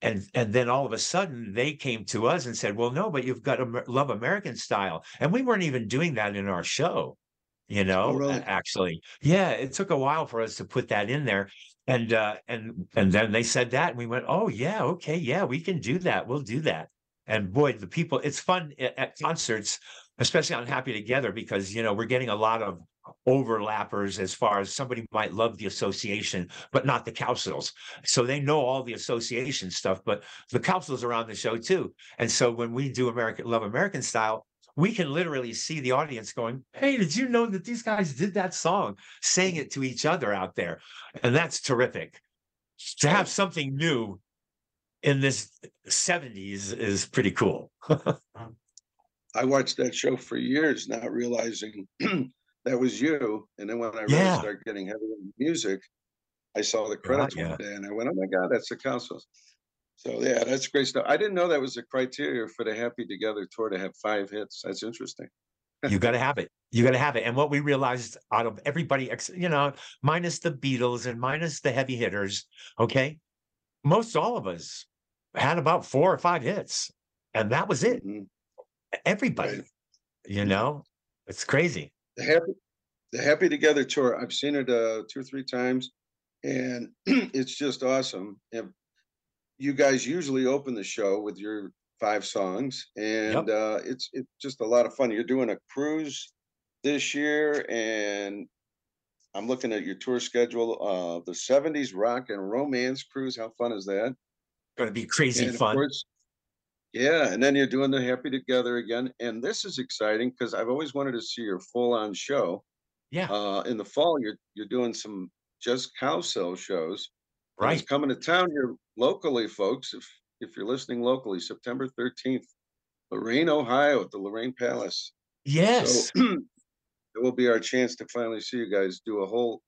And and then all of a sudden they came to us and said, "Well, no, but you've got to love American style," and we weren't even doing that in our show. You know, Oh, really? actually, yeah, it took a while for us to put that in there, and uh, and and then they said that, and we went, "Oh yeah, okay, yeah, we can do that. We'll do that." And boy, the people, it's fun at, at concerts, especially on Happy Together, because you know we're getting a lot of overlappers as far as somebody might love the association, but not the Cowsills. So they know all the association stuff, but the Cowsills are on the show too. And so when we do American Love American Style, we can literally see the audience going, Hey, did you know that these guys did that song, saying it to each other out there? And that's terrific. To have something new in this 70s is pretty cool. I watched that show for years, not realizing that was you. And then when I really Yeah. started getting heavy into music, I saw the credits yeah. one day and I went, "Oh my God, that's the Cowsills." So yeah, that's great stuff. I didn't know that was a criteria for the Happy Together tour to have five hits. That's interesting. you got to have it. You got to have it. And what we realized out of everybody, you know, minus the Beatles and minus the heavy hitters, okay, most all of us had about four or five hits, and that was it. Mhm. Everybody, you know, it's crazy. The Happy, the Happy Together tour. I've seen it uh, two or three times, and it's just awesome. And you guys usually open the show with your five songs, and uh, it's it's just a lot of fun. You're doing a cruise this year, and I'm looking at your tour schedule. Uh, the '70s rock and romance cruise. How fun is that? Going to be crazy And fun. course- yeah, and then you're doing the Happy Together again, and this is exciting because I've always wanted to see your full-on show. Yeah. Uh, in the fall, you're you're doing some just Cowsill shows. and It's Right. coming to town here locally, folks. If if you're listening locally, September 13th, Lorain, Ohio, at the Lorain Palace. Yes. So it will be our chance to finally see you guys do a whole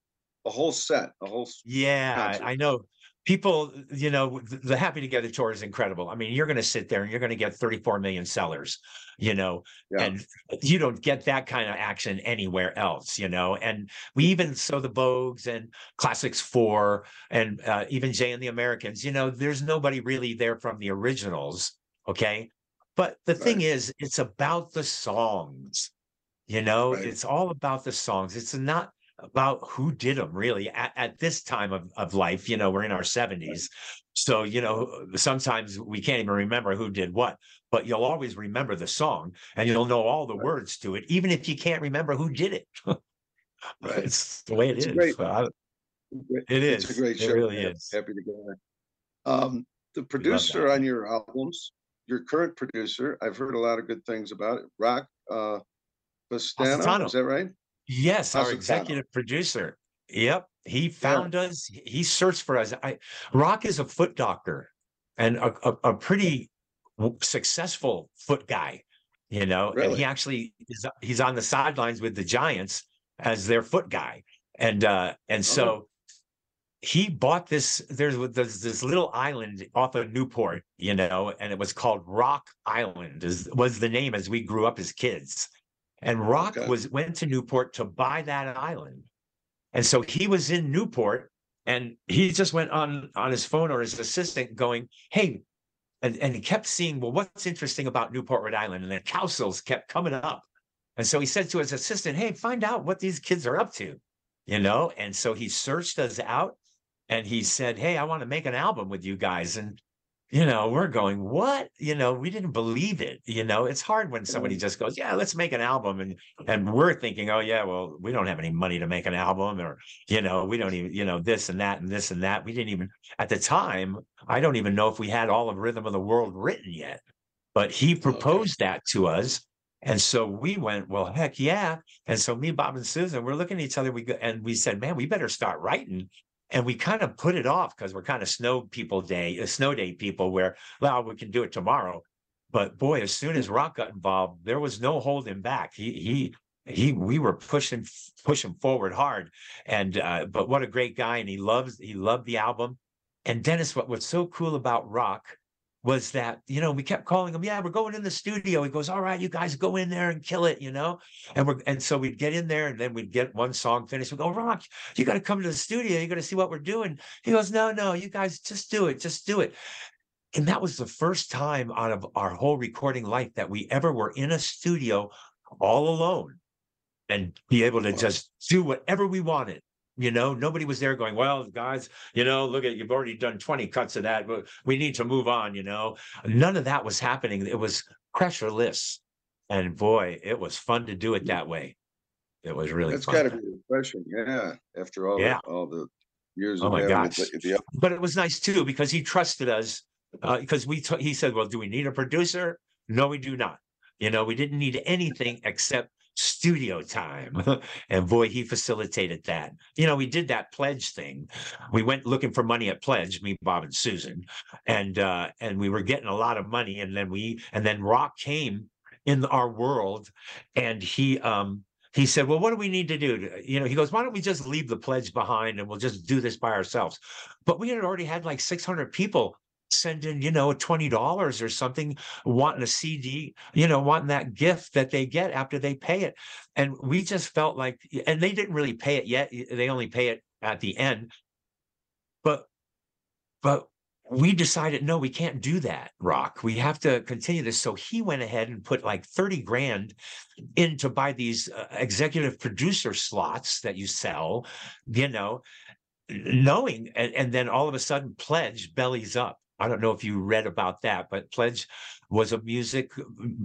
a whole set, a whole s- Yeah, concert. I know. People, you know, the Happy Together tour is incredible. I mean, you're going to sit there and you're going to get 34 million sellers, you know, Yeah. and you don't get that kind of action anywhere else, you know. And we even saw the Vogues and Classics Four and uh, even Jay and the Americans, you know, there's nobody really there from the originals. Okay. But the thing is, it's about the songs, you know, Right. it's all about the songs. It's not about who did them really at, at this time of, of life you know we're in our 70s so you know sometimes we can't even remember who did what but you'll always remember the song and you'll know all the words to it even if you can't remember who did it Right. it's the way it It's is great- I- It It's a is. great It show. really is. Happy together. Um, the producer on your albums, your current producer, I've heard a lot of good things about it. Rock uh Positano, is that right? Yes, our executive producer. Yep, he found us. He searched for us. I Rock is a foot doctor and a, a, a pretty successful foot guy. You know, and he actually is. He's on the sidelines with the Giants as their foot guy, and uh and so he bought this. There's this, this little island off of Newport, you know, and it was called Rock Island. Is was the name as we grew up as kids. And oh, Rock Okay. was went to Newport to buy that island. And so he was in Newport and he just went on on his phone or his assistant going, Hey, and, and he kept seeing, well, what's interesting about Newport, Rhode Island? And the Cowsills kept coming up. And so he said to his assistant, Hey, find out what these kids are up to, you know? And so he searched us out and he said, Hey, I want to make an album with you guys. And you know, we're going, what? You know, we didn't believe it. You know, it's hard when somebody mm. just goes, yeah, let's make an album. And and we're thinking, oh yeah, well, we don't have any money to make an album, or you know, we don't even, you know, this and that and this and that. We didn't even at the time, I don't even know if we had all of Rhythm of the World written yet. But he proposed that to us. And so we went, well, heck yeah. And so me, Bob, and Susan, we're looking at each other. We go, and we said, man, we better start writing. And we kind of put it off because we're kind of snow people day, uh, snow day people, where well, we can do it tomorrow. But boy, as soon as Rock got involved, there was no holding back. He he he we were pushing pushing forward hard. And uh, but what a great guy, and he loves he loved the album. And Dennis, what was so cool about Rock was that you know we kept calling him yeah we're going in the studio. He goes all right you guys go in there and kill it you know? And we're and so we'd get in there and then we'd get one song finished. We go rock you got to come to the studio. You got to see what we're doing. He goes no no you guys just do it just do it. And that was the first time out of our whole recording life that we ever were in a studio all alone and be able to just do whatever we wanted you know, nobody was there going, well, guys, you know, look at you've already done 20 cuts of that, but we need to move on, you know. None of that was happening. It was pressureless. And boy, it was fun to do it that way. It was really That's got to be refreshing. Yeah. After all, Yeah. the, all the years Oh of my gosh. the, But it was nice too because he trusted us. Uh, because we t- he said, "Well, do we need a producer? No, we do not. You know, we didn't need anything except studio time." and boy, he facilitated that. You know, we did that pledge thing. We went looking for money at pledge, me, Bob, and Susan, and uh, and we were getting a lot of money. And then we and then Rock came in our world, and he um he said, Well, what do we need to do? You know, he goes, Why don't we just leave the pledge behind and we'll just do this by ourselves? But we had already had like 600 people send in, you know, $20 or something, wanting a CD, you know, wanting that gift that they get after they pay it. And we just felt like, and they didn't really pay it yet. They only pay it at the end. But, but we decided no we can't do that rock we have to continue this so he went ahead and put like 30 grand in to buy these uh, executive producer slots that you sell you know knowing and, and then all of a sudden pledge bellies up i don't know if you read about that but pledge was a music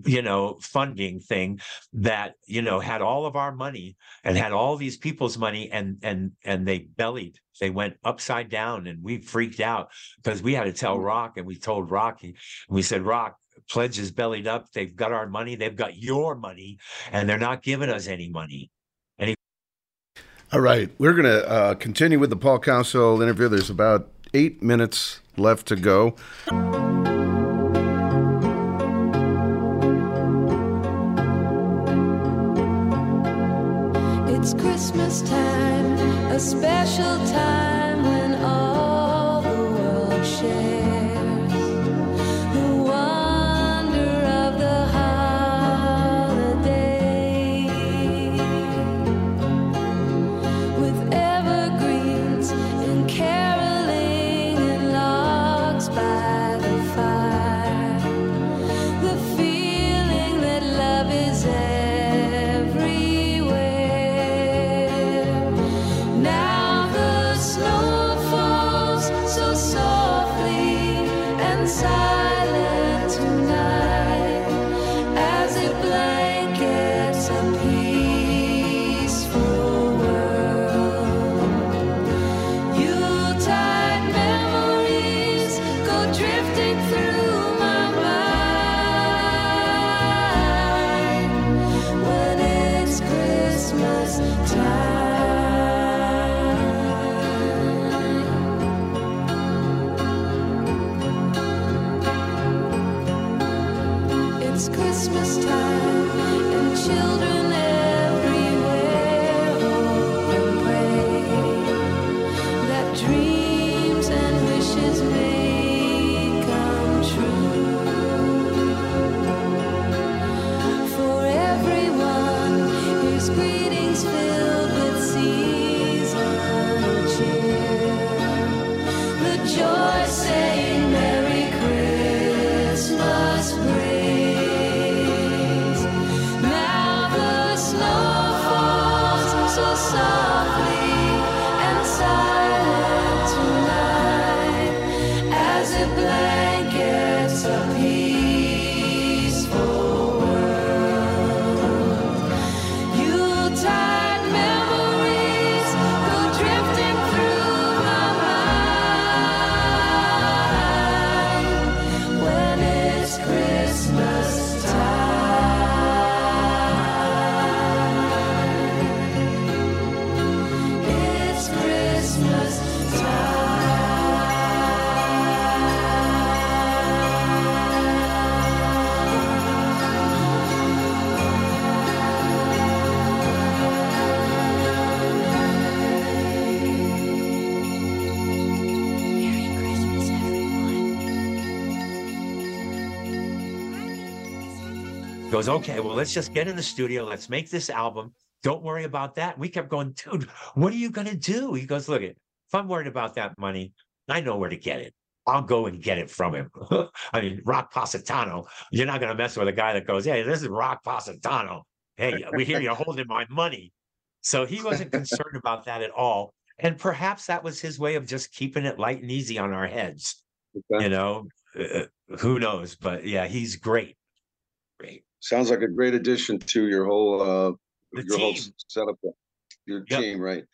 you know funding thing that you know had all of our money and had all these people's money and and and they bellied. They went upside down and we freaked out because we had to tell rock and we told rocky and we said rock pledge is bellied up. They've got our money. They've got your money and they're not giving us any money. He All right, we're going to uh, continue with the Paul Cowsill interview. There's about eight minutes left to go. It's Christmas time, a special time goes, okay, well, let's just get in the studio. Let's make this album. Don't worry about that. We kept going, dude, what are you going to do? He goes, look, if I'm worried about that money, I know where to get it. I'll go and get it from him. I mean, Rock Positano, you're not going to mess with a guy that goes, hey, this is Rock Positano. Hey, we hear you're holding my money. So he wasn't concerned about that at all. And perhaps that was his way of just keeping it light and easy on our heads. You know, uh, who knows? But yeah, he's great. Great. Sounds like a great addition to your whole uh The your whole setup, your Yep. team, right?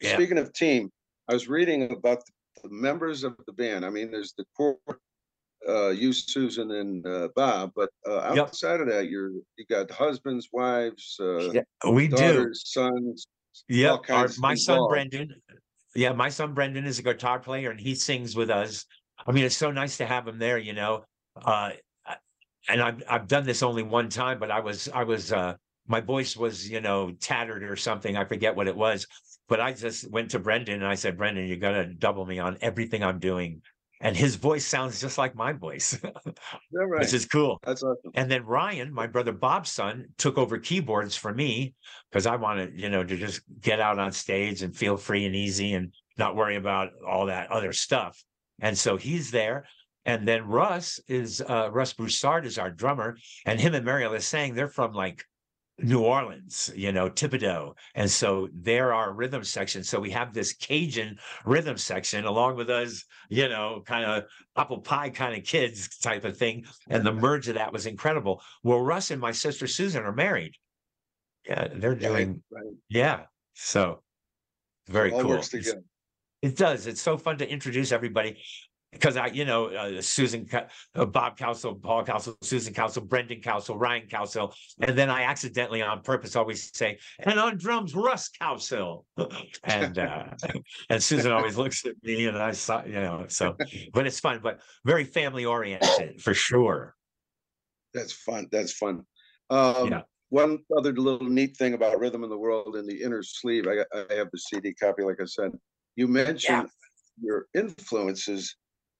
Yeah. Speaking of team, I was reading about the members of the band. I mean, there's the core, uh, you, Susan, and uh, Bob, but uh, Yep. outside of that, you're you got husbands, wives, uh, Yeah, we do. sons. Yeah, all kinds my son involved. Brendan. Yeah, my son Brendan is a guitar player and he sings with us. I mean, it's so nice to have him there, you know. Uh and I've I've done this only one time, but I was I was uh my voice was, you know, tattered or something. I forget what it was. But I just went to Brendan and I said, Brendan, you gotta double me on everything I'm doing. And his voice sounds just like my voice, Yeah, right. which is cool. That's awesome. And then Ryan, my brother Bob's son, took over keyboards for me because I wanted, you know, to just get out on stage and feel free and easy and not worry about all that other stuff. And so he's there. And then Russ is uh Russ Broussard is our drummer, and him and Mary Lasseigne they're from like New Orleans, you know, Thibodaux. And so they're our rhythm section. So we have this Cajun rhythm section along with us, you know, kind of apple pie kind of kids type of thing. And the merge of that was incredible. Well, Russ and my sister Susan are married. Yeah, they're doing, right. yeah. So very cool. It does. It's so fun to introduce everybody because I, you know, uh, Susan, uh, Bob Cowsill, Paul Cowsill, Susan Cowsill, Brendan Cowsill, Ryan Cowsill, and then I accidentally, on purpose, always say, "And on drums, Russ Cowsill," and uh, and Susan always looks at me, and I saw, you know, so, but it's fun, but very family oriented for sure. That's fun. That's fun. Um, Yeah. One other little neat thing about Rhythm in the World in the inner sleeve, I, I have the CD copy, like I said. You mentioned your influences,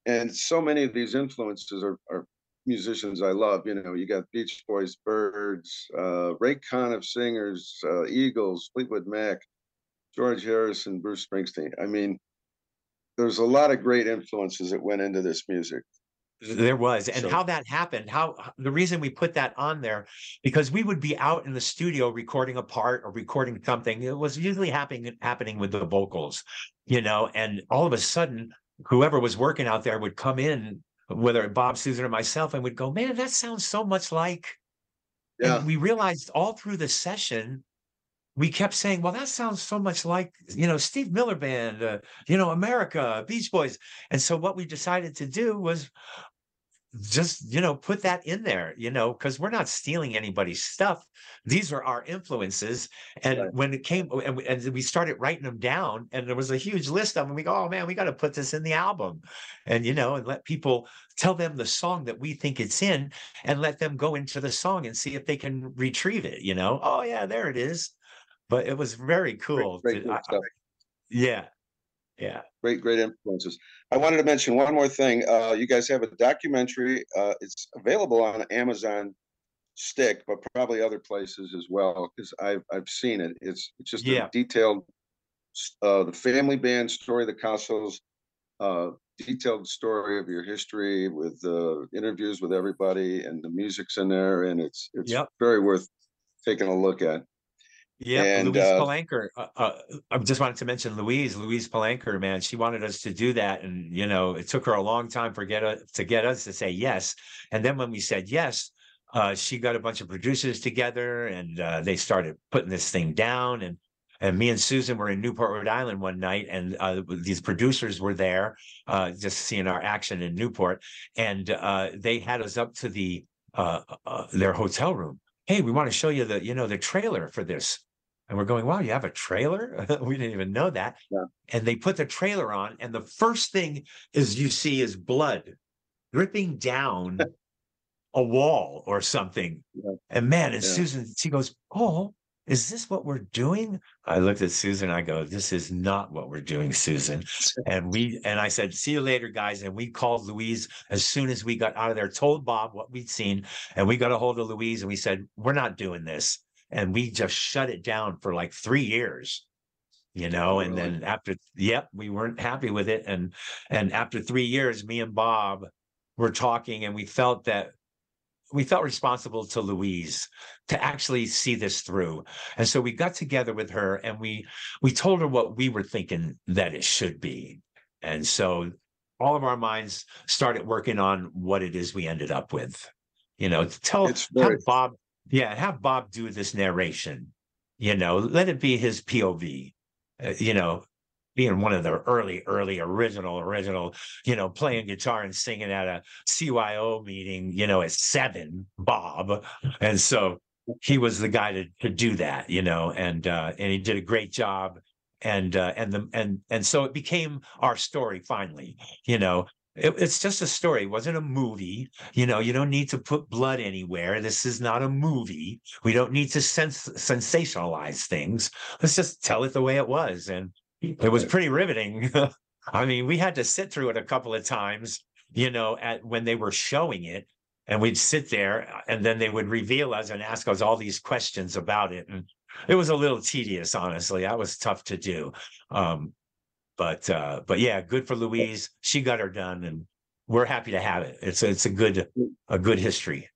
and so many of these influences are, are musicians I love. You know, you got Beach Boys, Byrds, uh, Ray Conniff singers, uh, Eagles, Fleetwood Mac, George Harrison, Bruce Springsteen. I mean, there's a lot of great influences that went into this music. There was, and So- how that happened, how the reason we put that on there, because we would be out in the studio recording a part or recording something. It was usually happening happening with the vocals, you know, and all of a sudden, whoever was working out there would come in, whether Bob, Susan, or myself, and would go, "Man, that sounds so much like." Yeah. And we realized all through the session, we kept saying, "Well, that sounds so much like you know Steve Miller Band, uh, you know America, Beach Boys." And so what we decided to do was just you know put that in there you know because we're not stealing anybody's stuff. These are our influences and when it came and we, and we started writing them down and there was a huge list of them we go oh man we got to put this in the album and you know and let people tell them the song that we think it's in and let them go into the song and see if they can retrieve it you know? Oh yeah there it is. But it was very cool great to- good I- yeah yeah Great, great influences. I wanted to mention one more thing. Uh, you guys have a documentary. Uh, it's available on Amazon Stick, but probably other places as well because I've I've seen it. It's it's just Yeah. a detailed, uh, the family band story, of the Cowsills, uh, detailed story of your history with uh, interviews with everybody, and the music's in there, and it's it's Yep. very worth taking a look at. Yeah, Louise uh, Palanker. Uh, uh, I just wanted to mention Louise. Louise Palanker, man, she wanted us to do that, and you know, it took her a long time for get us to get us to say yes. And then when we said yes, uh, she got a bunch of producers together, and uh, they started putting this thing down. And and me and Susan were in Newport, Rhode Island one night, and uh, these producers were there, uh, just seeing our action in Newport, and uh, they had us up to the uh, uh, their hotel room. Hey, we want to show you the you know the trailer for this. And we're going, wow, you have a trailer? we didn't even know that. And they put the trailer on, and the first thing is you see is blood dripping down a wall or something. And man, and Yeah. Susan, she goes, Oh, is this what we're doing? I looked at Susan. I go, this is not what we're doing, Susan. And we and I said, see you later, guys. And we called Louise as soon as we got out of there, told Bob what we'd seen, and we got a hold of Louise and we said, we're not doing this. And we just shut it down for like three years. You know, and then after yep, we weren't happy with it. And and after three years, me and Bob were talking and we felt that we felt responsible to Louise to actually see this through. And so we got together with her and we we told her what we were thinking that it should be. And so all of our minds started working on what it is we ended up with. You know, to tell very- have Bob, yeah, have Bob do this narration. You know, let it be his POV. Uh, you know, being one of the early, early, original, original, you know, playing guitar and singing at a CYO meeting, you know, at seven, Bob. And so he was the guy to, to do that, you know, and uh and he did a great job. And uh and the and and so it became our story finally, you know. It, it's just a story. It wasn't a movie. You know, you don't need to put blood anywhere. This is not a movie. We don't need to sens- sensationalize things. Let's just tell it the way it was. And it was pretty riveting. I mean, we had to sit through it a couple of times, you know, at when they were showing it, and we'd sit there, uh, and then they would reveal us and ask us all these questions about it, and it was a little tedious, honestly. That was tough to do, um, but uh, but yeah, good for Louise. She got her done, and we're happy to have it. It's a, it's a good a good history.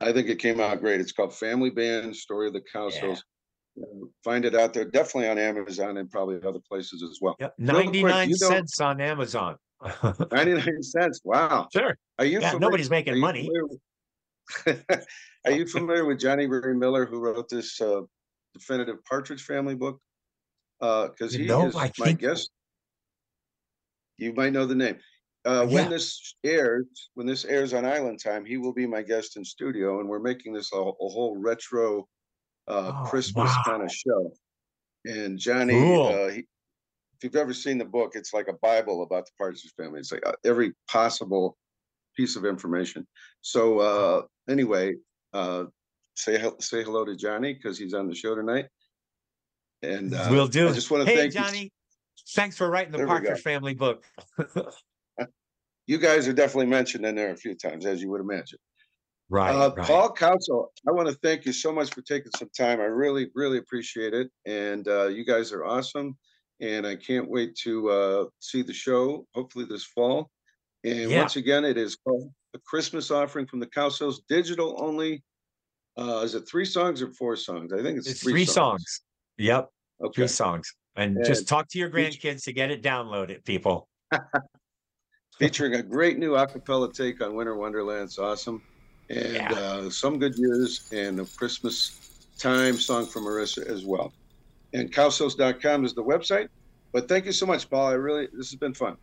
I think it came out great. It's called Family Band Story of the Cowsills. Uh, Find it out there, definitely on Amazon and probably other places as well. Yep, ninety nine cents on Amazon. 99 cents. Wow. Sure. Are you Yeah, familiar- nobody's making are money. familiar with- Are you familiar with Johnny Ray Miller, who wrote this uh, definitive Partridge Family book? Because he No, is I my think- guest. You might know the name. Uh, Yeah. When this airs, when this airs on Island Time, he will be my guest in studio, and we're making this a, a whole retro uh, Oh, Christmas wow. kind of show. And Johnny, Cool. uh, he, if you've ever seen the book, it's like a Bible about the Partridge family. It's like uh, every possible piece of information. So uh, anyway, uh, say say hello to Johnny because he's on the show tonight. And uh, We'll do. I just want to hey, thank you- Johnny. Thanks for writing the There. Partridge Family book. You guys are definitely mentioned in there a few times, as you would imagine. right, Uh, right. Paul Cowsill, I want to thank you so much for taking some time. I really, really appreciate it. And uh, you guys are awesome. And I can't wait to uh, see the show, hopefully this fall. And Yeah. once again, it is called a Christmas offering from the Cowsills, digital only. Uh, is it three songs or four songs? I think it's, It's three songs. Yep, Okay. three songs. And And just talk to your grandkids to get it downloaded, people. featuring a great new acapella take on Winter Wonderland. It's awesome. And Yeah. uh, some good years and a Christmas time song from Marissa as well. And cowsills.com is the website. But thank you so much, Paul. I really, this has been fun.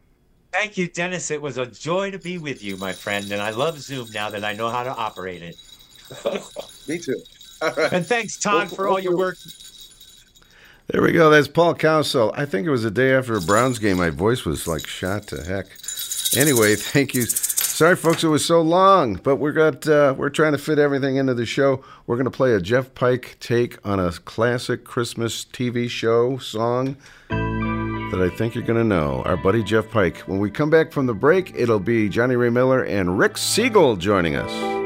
Thank you, Dennis. It was a joy to be with you, my friend. And I love Zoom now that I know how to operate it. Me too. All right. And thanks, Todd, Hope- for all your work. There we go. That's Paul Cowsill. I think it was the day after a Browns game. My voice was like shot to heck. Anyway, thank you. Sorry, folks, it was so long, but we're got uh, we're trying to fit everything into the show. We're going to play a Jeff Pike take on a classic Christmas TV show song that I think you're going to know. Our buddy Jeff Pike. When we come back from the break, it'll be Johnny Ray Miller and Rick Segall joining us.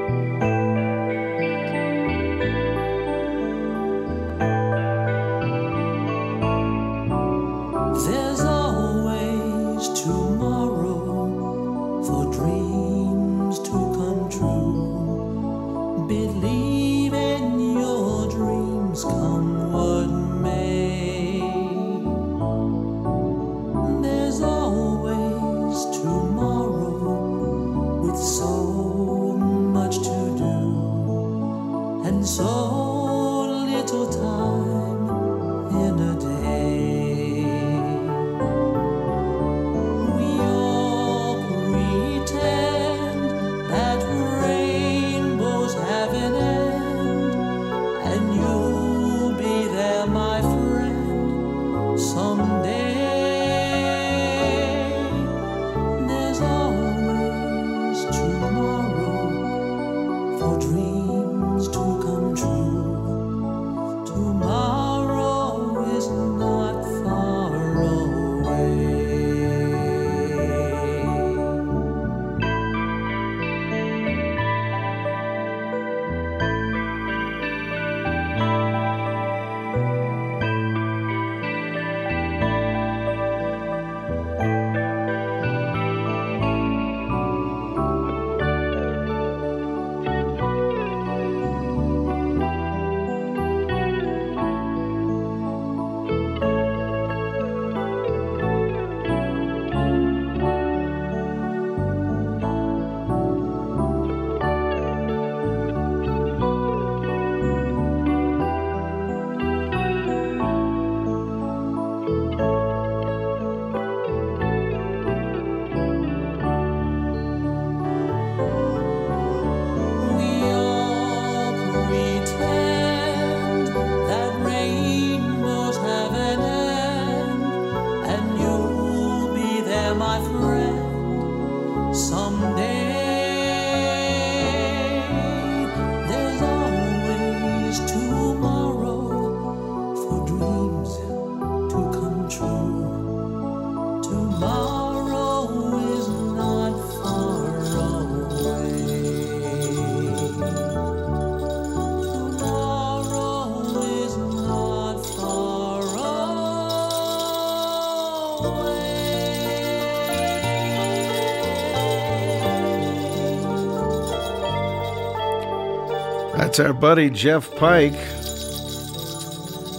That's our buddy Jeff Pike.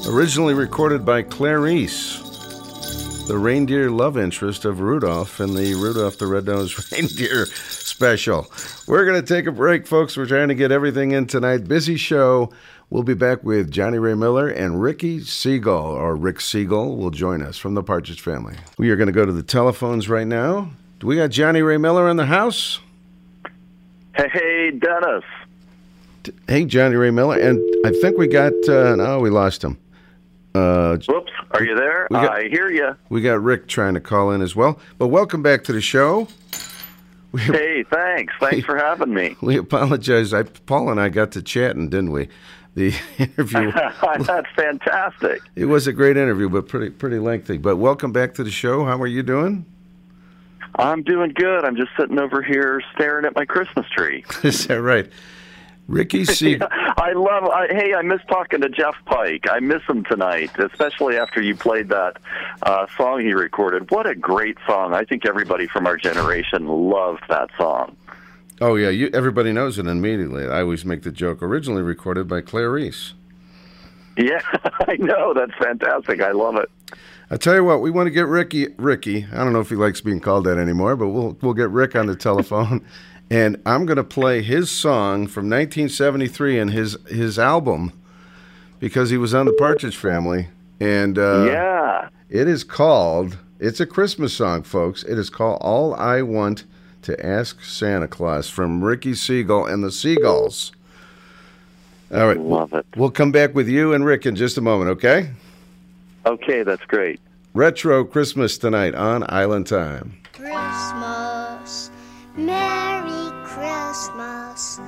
Originally recorded by Clarice, the reindeer love interest of Rudolph in the Rudolph the Red-Nosed Reindeer special. We're going to take a break, folks. We're trying to get everything in tonight. Busy show. We'll be back with Johnny Ray Miller and Ricky Segall, or Rick Segall, will join us from the Partridge Family. We are going to go to the telephones right now. Do we got Johnny Ray Miller in the house? Hey, hey, Hey, Johnny Ray Miller, and I think we got. Uh, no, we lost him. Uh, Whoops, are you there? We got- I hear you. we got Rick trying to call in as well. But welcome back to the show. Hey, thanks. Thanks for having me. We apologize. I, Paul and I got to chatting, didn't we? The interview. That's fantastic. it was a great interview, but pretty pretty lengthy. But welcome back to the show. How are you doing? I'm doing good. I'm just sitting over here staring at my Christmas tree. Is that right? Ricky Segall. I love. I, hey, I miss talking to Jeff Pike. I miss him tonight, especially after you played that uh, song he recorded. What a great song! I think everybody from our generation loved that song. Oh yeah, you, everybody knows it immediately. I always make the joke. Originally recorded by Clarice. Yeah, I know. That's fantastic. I love it. I tell you what, we want to get Ricky. Ricky, I don't know if he likes being called that anymore, but we'll we'll get Rick on the telephone, and I'm going to play his song from 1973 and his his album because he was on the Partridge Family, and uh, Yeah. it is called. It's a Christmas song, folks. It is called "All I Want to Ask Santa Claus" from Ricky Segall and the Segalls. All right, love it. We'll come back with you and Rick in just a moment, okay? Okay, that's great. Retro Christmas tonight on Island Time. Christmas, Merry Christmas,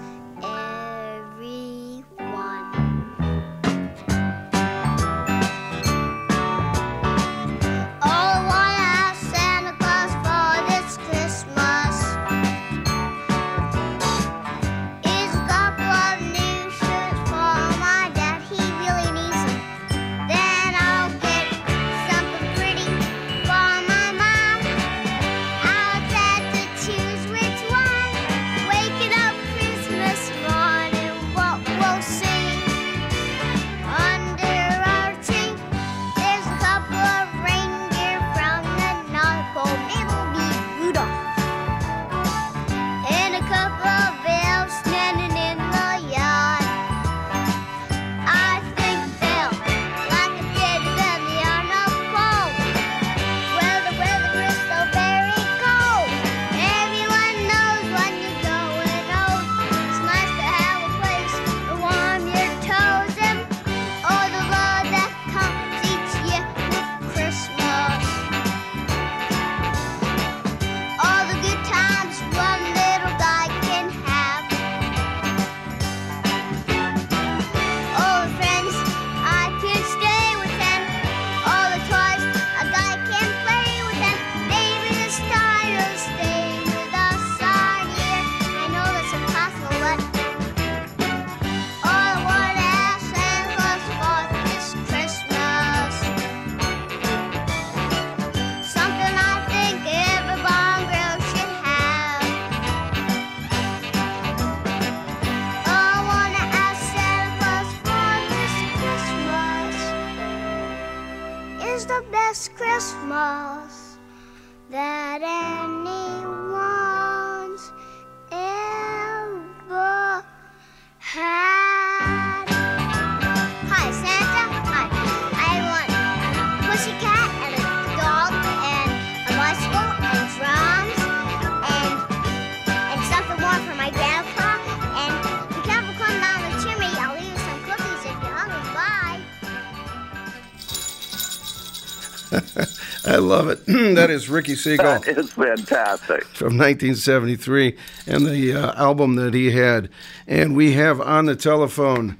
love it. that is Ricky Segall That is fantastic. from 1973 and the uh, album that he had. And we have on the telephone.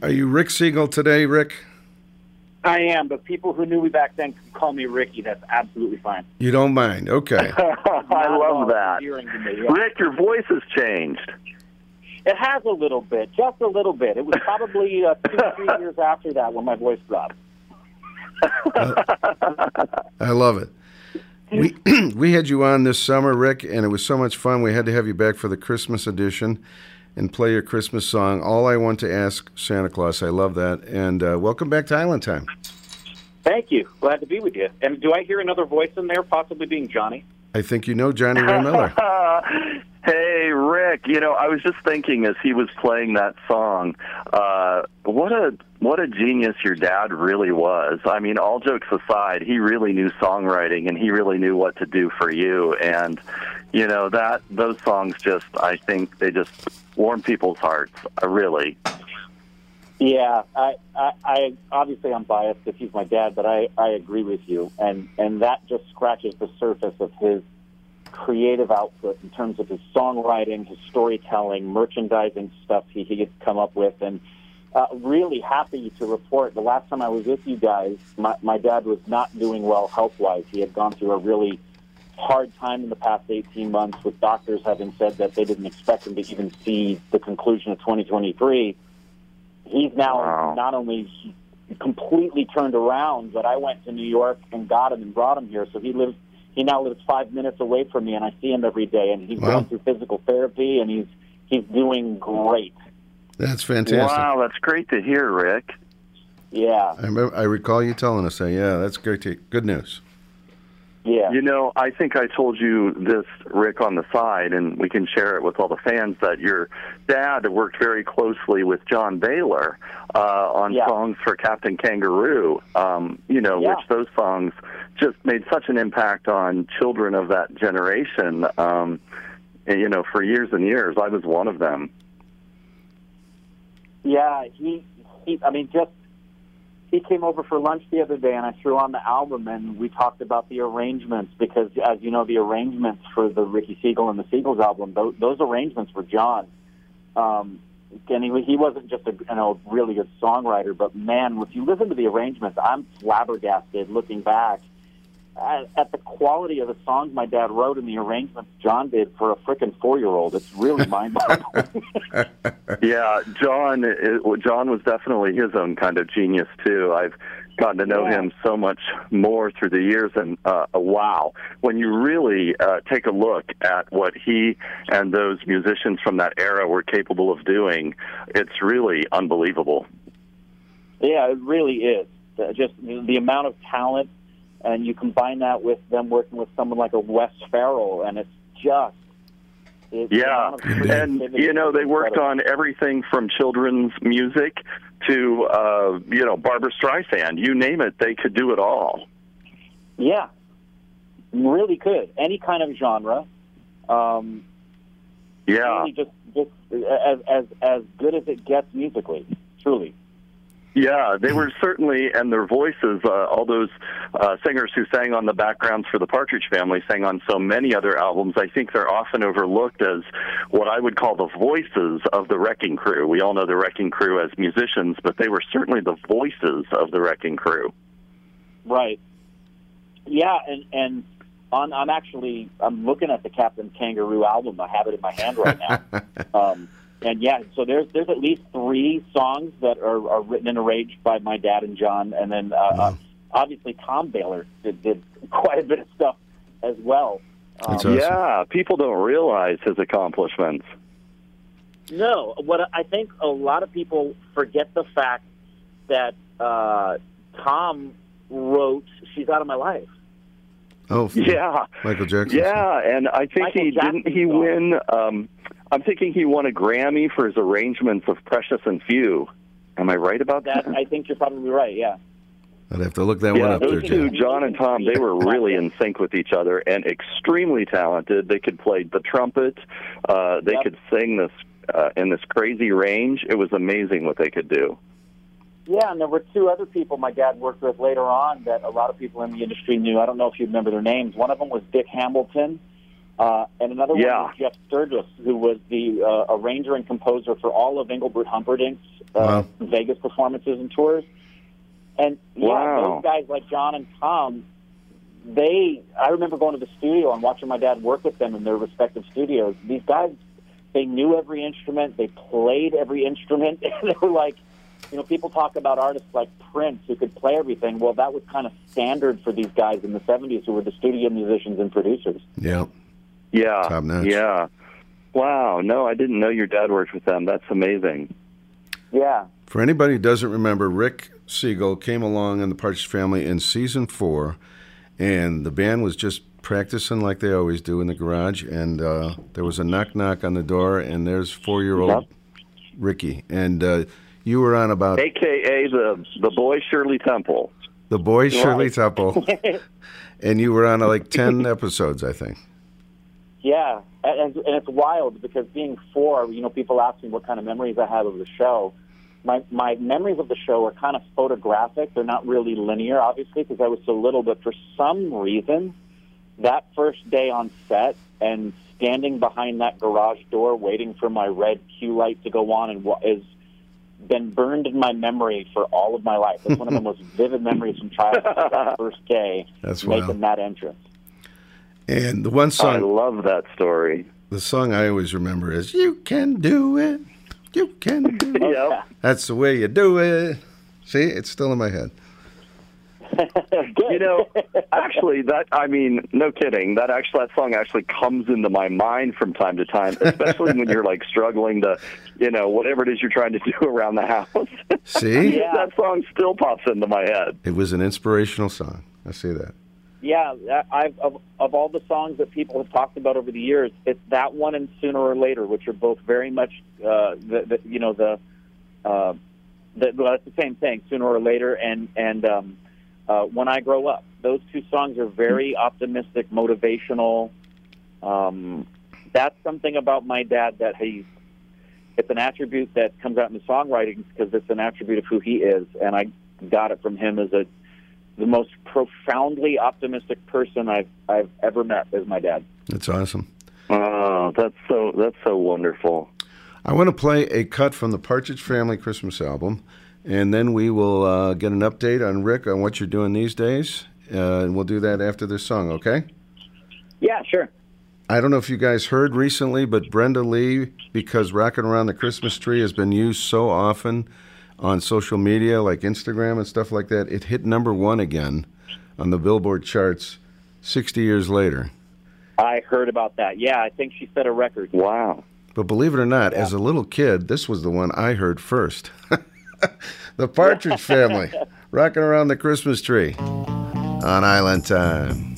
Are you Rick Segall today, Rick? I am, but people who knew me back then can call me Ricky. That's absolutely fine. You don't mind? Okay. I love that. Me, yeah. Rick, your voice has changed. It has a little bit, just a little bit. It was probably uh, two, three years after that when my voice dropped. I love it. We we had you on this summer, Rick, and it was so much fun. We had to have you back for the Christmas edition and play your Christmas song. All I want to ask Santa Claus. I love that, and uh, welcome back to Island Time. Thank you. Glad to be with you. And do I hear another voice in there, possibly being Johnny? I think you know Johnny Ray Miller. hey, Rick. You know, I was just thinking as he was playing that song, uh, what a what a genius your dad really was. I mean, all jokes aside, he really knew songwriting and he really knew what to do for you. And you know that those songs just, I think, they just warm people's hearts. Uh, really. Yeah, I, I, I obviously I'm biased because he's my dad, but I, I agree with you, and and that just scratches the surface of his creative output in terms of his songwriting, his storytelling, merchandising stuff he he had come up with, and uh, really happy to report the last time I was with you guys, my my dad was not doing well health wise. He had gone through a really hard time in the past 18 months, with doctors having said that they didn't expect him to even see the conclusion of 2023 he's now not only completely turned around, but I went to New York and got him and brought him here. So he lives. He now lives five minutes away from me, and I see him every day. And he's Wow. going through physical therapy, and he's he's doing great. That's fantastic. Wow, that's great to hear, Rick. Yeah. I, remember, I recall you telling us that. Yeah, that's great. To, good news. Yeah. You know, I think I told you this, Rick, on the side, and we can share it with all the fans that your dad worked very closely with John Bahler uh, on songs for Captain Kangaroo. Um, you know, Yeah. which those songs just made such an impact on children of that generation. Um, and, you know, for years and years, I was one of them. Yeah, he, he. I mean, just he came over for lunch the other day, and I threw on the album, and we talked about the arrangements because, as you know, the arrangements for the Ricky Segall and the Segalls album, those, those arrangements were John. Um, and he, he wasn't just a you know really good songwriter, but man, if you listen to the arrangements, I'm flabbergasted looking back at, at the quality of the songs my dad wrote and the arrangements John did for a frickin' four year old. It's really mind boggling. yeah, John. It, John was definitely his own kind of genius too. I've gotten to know Yeah. him so much more through the years, and uh, wow, when you really uh, take a look at what he and those musicians from that era were capable of doing, it's really unbelievable. Yeah, it really is. Uh, Just the the amount of talent, and you combine that with them working with someone like a Wes Farrell, and it's just. It's Yeah, and you know they worked incredible. on everything from children's music to uh, you know Barbra Streisand. You name it, they could do it all. Yeah, really could any kind of genre. Um, Yeah. really just just as as as good as it gets musically, truly. Yeah, they were certainly, and their voices, uh, all those uh, singers who sang on the backgrounds for the Partridge Family, sang on so many other albums. I think they're often overlooked as what I would call the voices of the Wrecking Crew. We all know the Wrecking Crew as musicians, but they were certainly the voices of the Wrecking Crew. Right. Yeah, and and on I'm actually I'm looking at the Captain Kangaroo album. I have it in my hand right now. um, and yeah, so there's there's at least three songs that are, are written and arranged by my dad and John, and then uh, uh, obviously Tom Bahler did, did quite a bit of stuff as well. Um, Yeah, people don't realize his accomplishments. No, what I think a lot of people forget the fact that uh, Tom wrote "She's Out of My Life." Oh, Yeah. Michael Jackson. Yeah, and I think Michael he didn't he win um I'm thinking he won a Grammy for his arrangements of Precious and Few. Am I right about That that? I think you're probably right. Yeah. I'd have to look that one yeah, up there, those two, John. John and Tom, they were really in sync with each other and extremely talented. They could play the trumpet. Uh, they could sing this uh, in this crazy range. It was amazing what they could do. Yeah, and there were two other people my dad worked with later on that a lot of people in the industry knew. I don't know if you remember their names. One of them was Dick Hamilton, uh, and another Yeah. one was Jeff Sturgis, who was the uh, arranger and composer for all of Engelbert Humperdinck's uh, Vegas performances and tours. And yeah, Wow. those guys like John and Tom, they I remember going to the studio and watching my dad work with them in their respective studios. These guys they knew every instrument, they played every instrument. they were like you know, people talk about artists like Prince who could play everything. Well, that was kind of standard for these guys in the 70s who were the studio musicians and producers. Yeah. Yeah. Top notch. Yeah. Wow. No, I didn't know your dad worked with them. That's amazing. Yeah. For anybody who doesn't remember, Rick Segall came along in the Partridge Family in season four, and the band was just practicing like they always do in the garage. And uh, there was a knock knock on the door, and there's four year old Yep. Ricky. And uh, you were on about AKA the the boy Shirley Temple. the boy Shirley Right. Temple, and you were on uh, like 10 episodes, I think. Yeah, and, and it's wild because being four, you know, people ask me what kind of memories I have of the show. My my memories of the show are kind of photographic. They're not really linear, obviously, because I was so little. But for some reason, that first day on set and standing behind that garage door, waiting for my red cue light to go on, and what is been burned in my memory for all of my life. It's one of the most vivid memories from childhood. that first day, That's making wild. that entrance. And the one song I love that story. the song I always remember is "You Can Do It, You Can Do It." Yep. That's the way you do it. See, it's still in my head. You know, actually, that I mean, no kidding. That actually, that song actually comes into my mind from time to time, especially when you're like struggling to, you know, whatever it is you're trying to do around the house. See? yeah. that song still pops into my head. It was an inspirational song. I see that. Yeah, I've of, of all the songs that people have talked about over the years, it's that one and "Sooner or Later," which are both very much, uh, the, the you know the, uh, the well, it's the same thing. Sooner or later, and and um, uh, when I grow up, those two songs are very optimistic, motivational. Um, that's something about my dad that he's. It's an attribute that comes out in the songwriting because it's an attribute of who he is, and I got it from him as a the most profoundly optimistic person I've I've ever met is my dad. That's awesome. Oh, that's so that's so wonderful. I want to play a cut from the Partridge Family Christmas album, and then we will uh, get an update on Rick on what you're doing these days, uh, and we'll do that after this song, okay? Yeah, sure. I don't know if you guys heard recently, but Brenda Lee, because Rocking Around the Christmas Tree has been used so often on social media like Instagram and stuff like that, it hit number one again on the Billboard charts 60 years later. I heard about that. Yeah, I think she set a record. Wow. But believe it or not, as a little kid, this was the one I heard first. the Partridge Family, rocking around the Christmas tree on Island Time.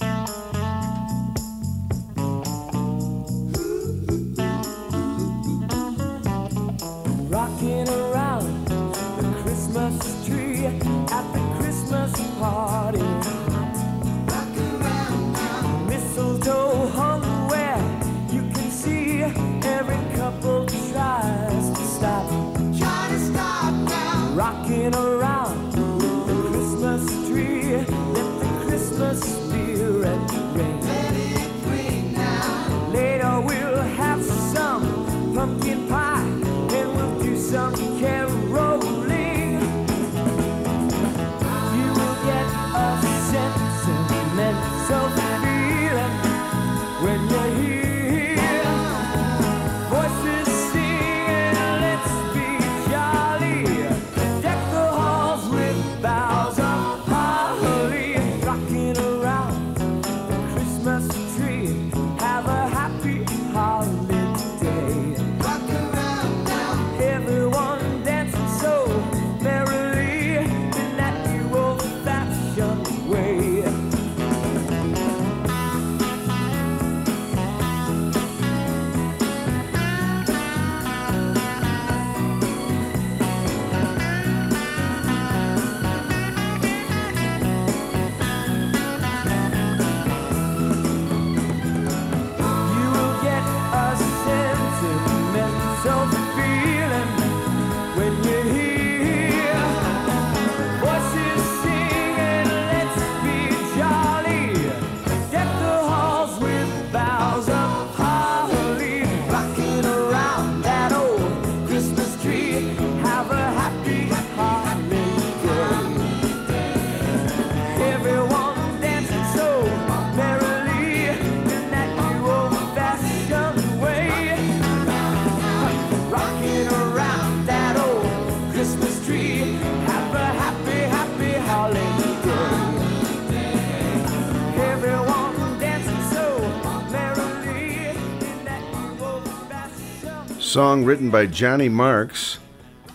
Song written by Johnny Marks.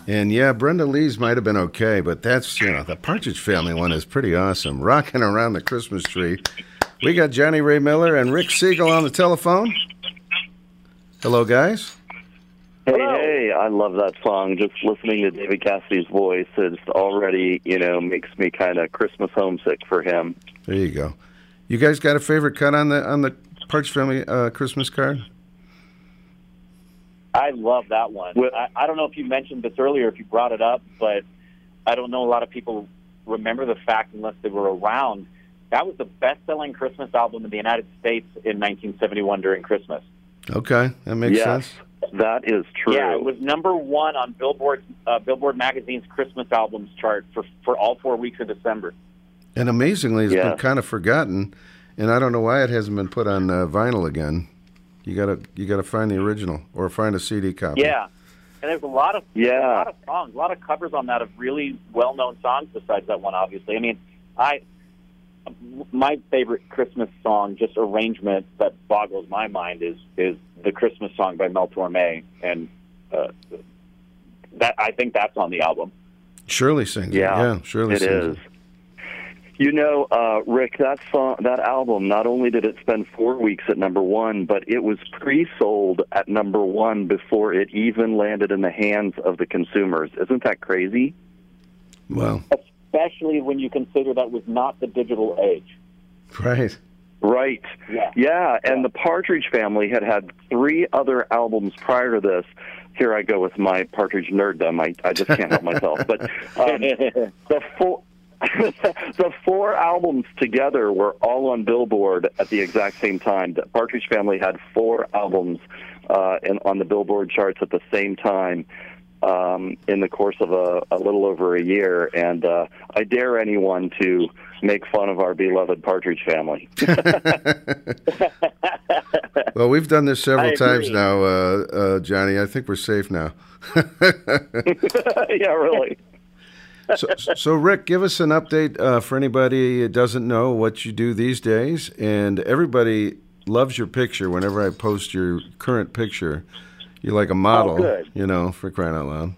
And yeah, Brenda Lee's might have been okay, but that's, you know, the Partridge Family one is pretty awesome. Rocking around the Christmas tree. We got Johnny Ray Miller and Rick Segall on the telephone. Hello, guys. Hey, hey, I love that song. Just listening to David Cassidy's voice, it already, you know, makes me kind of Christmas homesick for him. There you go. You guys got a favorite cut on the on the Partridge Family uh, Christmas card? I love that one. I, I don't know if you mentioned this earlier, if you brought it up, but I don't know a lot of people remember the fact unless they were around. That was the best-selling Christmas album in the United States in 1971 during Christmas. Okay, that makes yes, sense. that is true. Yeah, it was number one on Billboard uh, Billboard magazine's Christmas albums chart for for all four weeks of December. And amazingly, it's Yeah. been kind of forgotten, and I don't know why it hasn't been put on uh, vinyl again. You gotta you gotta find the original or find a CD copy. Yeah, and there's a lot of Yeah. a lot of songs, a lot of covers on that of really well-known songs. Besides that one, obviously. I mean, I my favorite Christmas song, just arrangement that boggles my mind, is is the Christmas song by Mel Torme, and uh, that I think that's on the album. Shirley sings it. Yeah, Yeah, Shirley it sings is. You know, uh, Rick, that song, that album. Not only did it spend four weeks at number one, but it was pre-sold at number one before it even landed in the hands of the consumers. Isn't that crazy? Wow. Especially when you consider that was not the digital age. Right. Right. Yeah. and the Partridge Family had had three other albums prior to this. Here I go with my Partridge nerddom. I, I just can't help myself. But um, the four. the four albums together were all on Billboard at the exact same time. The Partridge Family had four albums uh, in, on the Billboard charts at the same time um, in the course of a, a little over a year. And uh, I dare anyone to make fun of our beloved Partridge Family. Well, we've done this several times now, uh, uh, Johnny. I think we're safe now. yeah, really. So, so, Rick, give us an update uh, for anybody that doesn't know what you do these days. And everybody loves your picture whenever I post your current picture. You're like a model, good. you know, for crying out loud.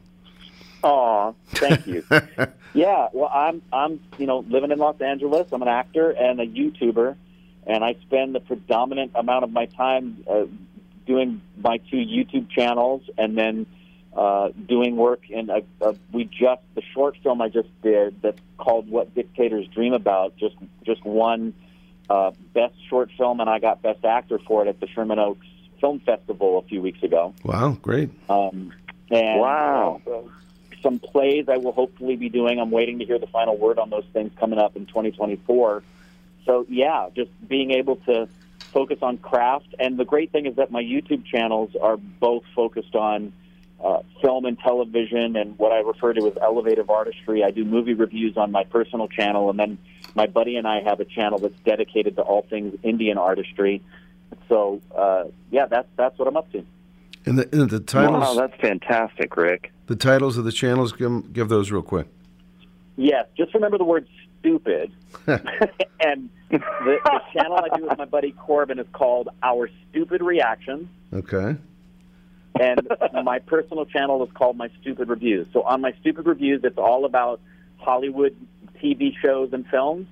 Aw, thank you. yeah, well, I'm I'm you know living in Los Angeles. I'm an actor and a YouTuber, and I spend the predominant amount of my time uh, doing my two YouTube channels, and then uh, doing work and a, a we just the short film I just did that's called What Dictators Dream About just just won uh, best short film, and I got best actor for it at the Sherman Oaks Film Festival a few weeks ago. Wow, great. Um, and Wow. uh, some plays I will hopefully be doing. I'm waiting to hear the final word on those things coming up in 2024. So yeah, just being able to focus on craft. And the great thing is that my YouTube channels are both focused on uh, film and television and what I refer to as elevative artistry. I do movie reviews on my personal channel, and then my buddy and I have a channel that's dedicated to all things Indian artistry. So uh, yeah, that's that's what I'm up to. And the, and the titles, Wow, that's fantastic, Rick. the titles of the channels, give, 'em- give those real quick. Yes, just remember the word stupid. and the, the channel I do with my buddy Corbin is called Our Stupid Reactions, Okay. And my personal channel is called My Stupid Reviews. So on My Stupid Reviews, it's all about Hollywood TV shows and films,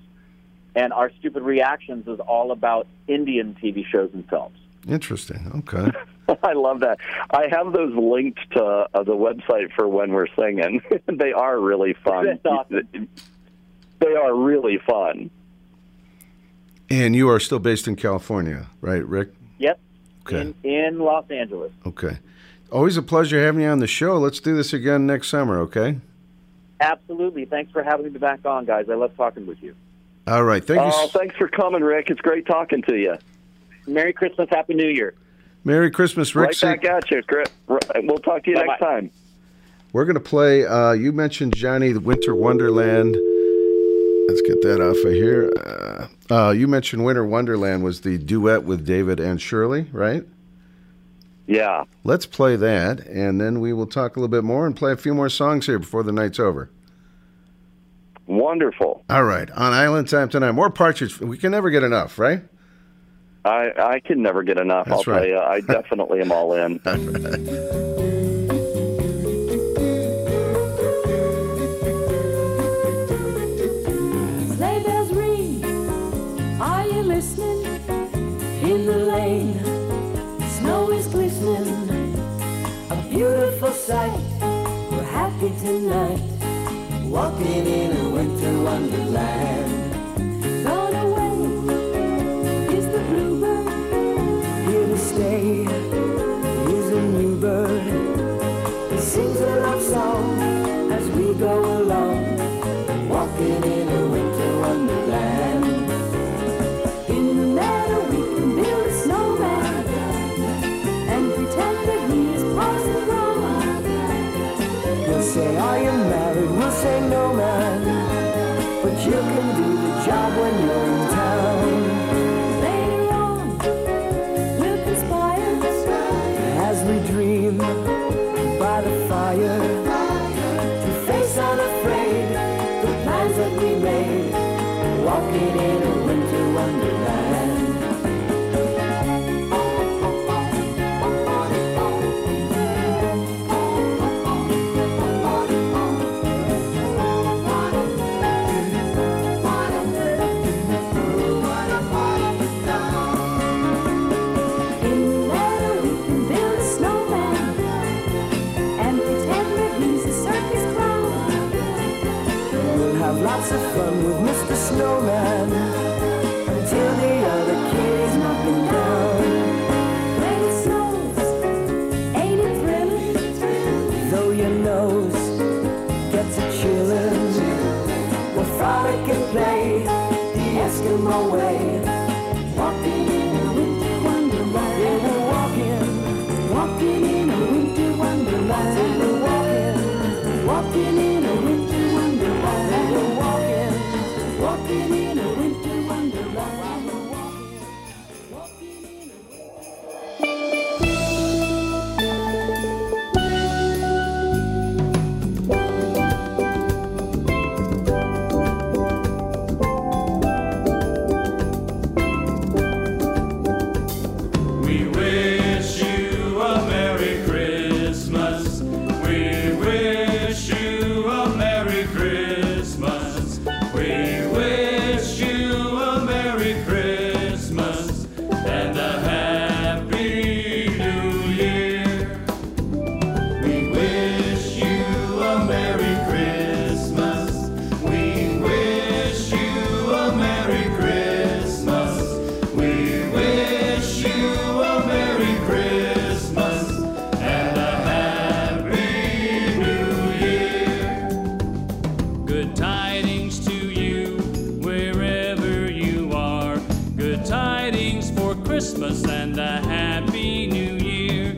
and Our Stupid Reactions is all about Indian TV shows and films. Interesting. Okay. I love that. I have those linked to uh, the website for when we're singing. they are really fun. They are really fun. And you are still based in California, right, Rick? Yep, Okay. in, in Los Angeles. Okay. Always a pleasure having you on the show. Let's do this again next summer, okay? Absolutely. Thanks for having me back on, guys. I love talking with you. All right. Thank you. oh, thanks for coming, Rick. It's great talking to you. Merry Christmas, Happy New Year. Merry Christmas, Rick. right Sig- back at you. Chris. We'll talk to you next time. We're going to play. Uh, you mentioned Johnny the Winter Wonderland. Let's get that off of here. Uh, uh, you mentioned Winter Wonderland was the duet with David and Shirley, right? Yeah. Let's play that, and then we will talk a little bit more and play a few more songs here before the night's over. Wonderful. All right, on Island Time tonight. More Partridge. We can never get enough, right? I I can never get enough. That's I'll right. tell you. I definitely am all in. pudding sight. We're happy tonight, walking in a winter wonderland. Gone away is the bluebird, here to stay. tidings for Christmas and a happy new year.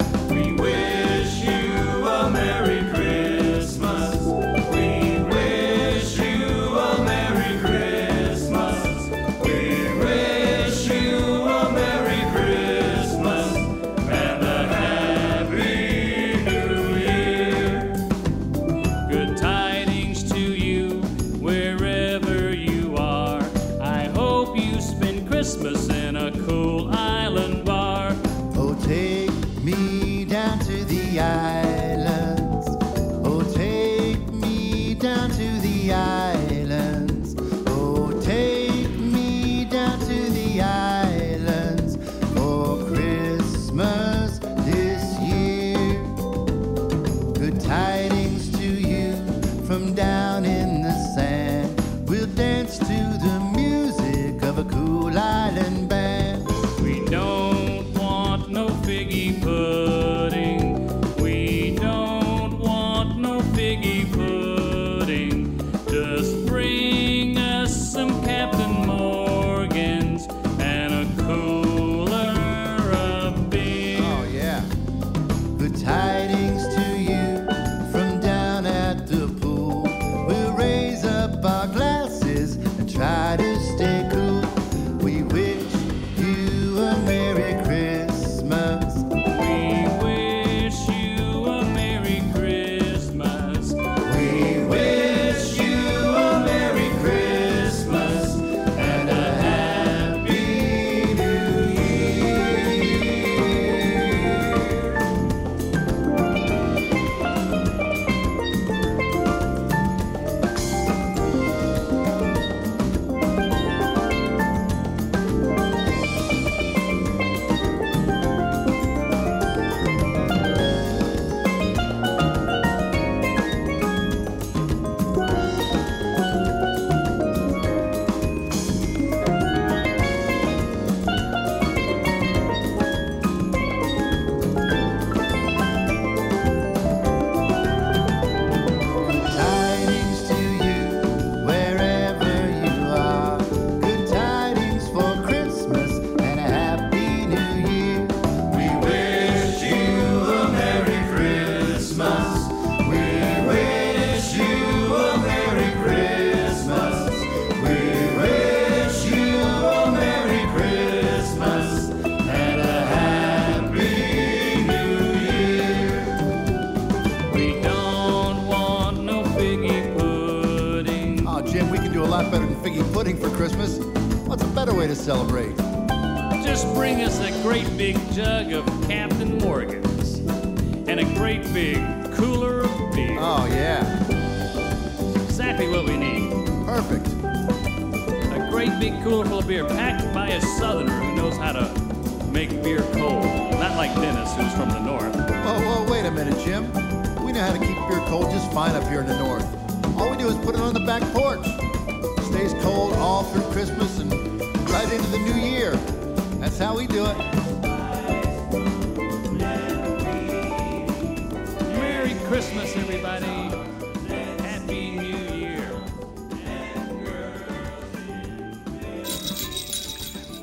Through Christmas and right into the new year. That's how we do it. Merry Christmas, everybody. Happy New Year.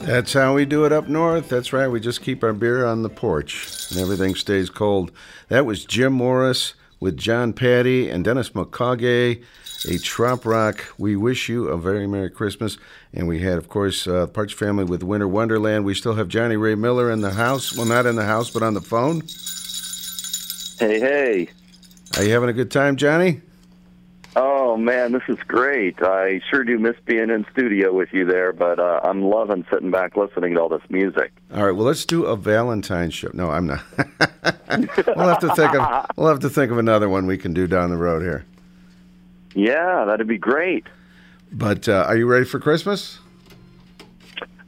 That's how we do it up north. That's right. We just keep our beer on the porch and everything stays cold. That was Jim Morris with John Patty and Dennis McCaughey, a trop rock. We wish you a very Merry Christmas. And we had, of course, uh, Partridge Family with Winter Wonderland. We still have Johnny Ray Miller in the house. Well, not in the house, but on the phone. Hey, hey. Are you having a good time, Johnny? Oh man, this is great. I sure do miss being in studio with you there, but uh, I'm loving sitting back listening to all this music. All right. Well, let's do a Valentine's show. No, I'm not. we'll have to think of we'll have to think of another one we can do down the road here. Yeah, that'd be great. But uh, are you ready for Christmas?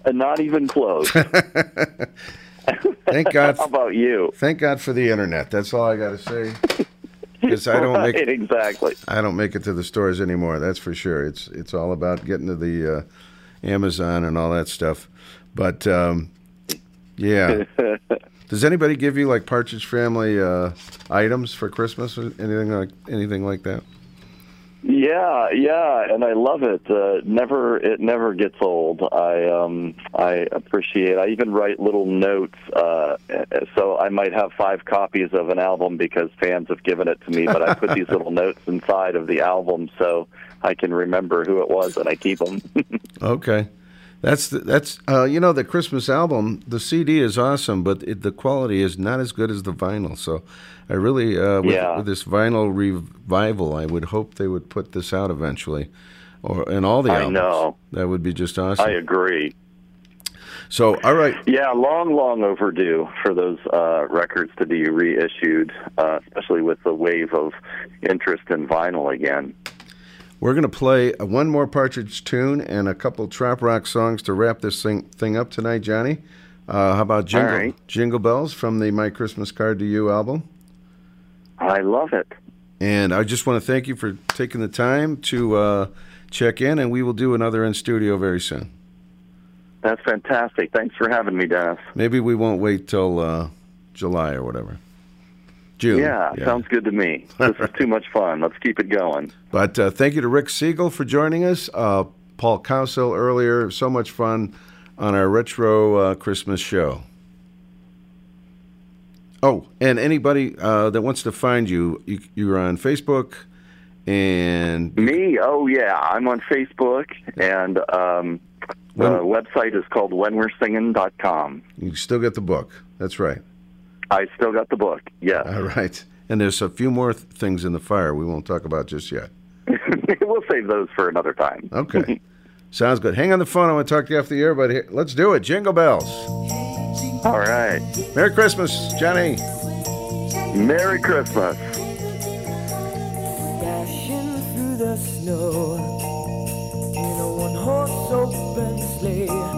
Uh, not even close. Thank God. How about you? Thank God for the internet. That's all I got to say. Because I don't make Right, exactly. I don't make it to the stores anymore. That's for sure. It's it's all about getting to the uh, Amazon and all that stuff. But um, yeah, does anybody give you like Partridge Family uh, items for Christmas or anything like anything like that? Yeah, yeah, and I love it. Uh, never, it never gets old. I, um, I appreciate. I even write little notes. Uh, so I might have five copies of an album because fans have given it to me. But I put these little notes inside of the album so I can remember who it was, and I keep them. Okay, that's the, that's uh, you know the Christmas album. The CD is awesome, but it, the quality is not as good as the vinyl. So I really uh, with, Yeah. with this vinyl revival, I would hope they would put this out eventually, or in all the albums. I know. that would be just awesome. I agree. So all right, Yeah, long, long overdue for those uh, records to be reissued, uh, especially with the wave of interest in vinyl again. We're gonna play uh, one more Partridge tune and a couple trop rock songs to wrap this thing thing up tonight, Johnny. Uh, how about Jingle right. Jingle Bells from the My Christmas Card to You album? I love it. And I just want to thank you for taking the time to uh, check in, and we will do another in studio very soon. That's fantastic. Thanks for having me, Dennis. Maybe we won't wait till uh, July or whatever. June. Yeah, sounds good to me. This is too much fun. Let's keep it going. But uh, thank you to Rick Segall for joining us. Uh, Paul Cowsill earlier. So much fun on our retro uh, Christmas show. Oh, and anybody uh, that wants to find you, you, you're on Facebook and Me? Oh, yeah. I'm on Facebook, and um, the website is called whenwe'resinging.com. you still get the book. That's right. I still got the book. Yeah. All right. And there's a few more th- things in the fire we won't talk about just yet. we'll save those for another time. Okay. Sounds good. Hang on the phone. I want to talk to you after the air, but here, let's do it. Jingle bells. All right. Merry Christmas, Johnny. Merry Christmas. Dashing through the snow in a one horse open sleigh.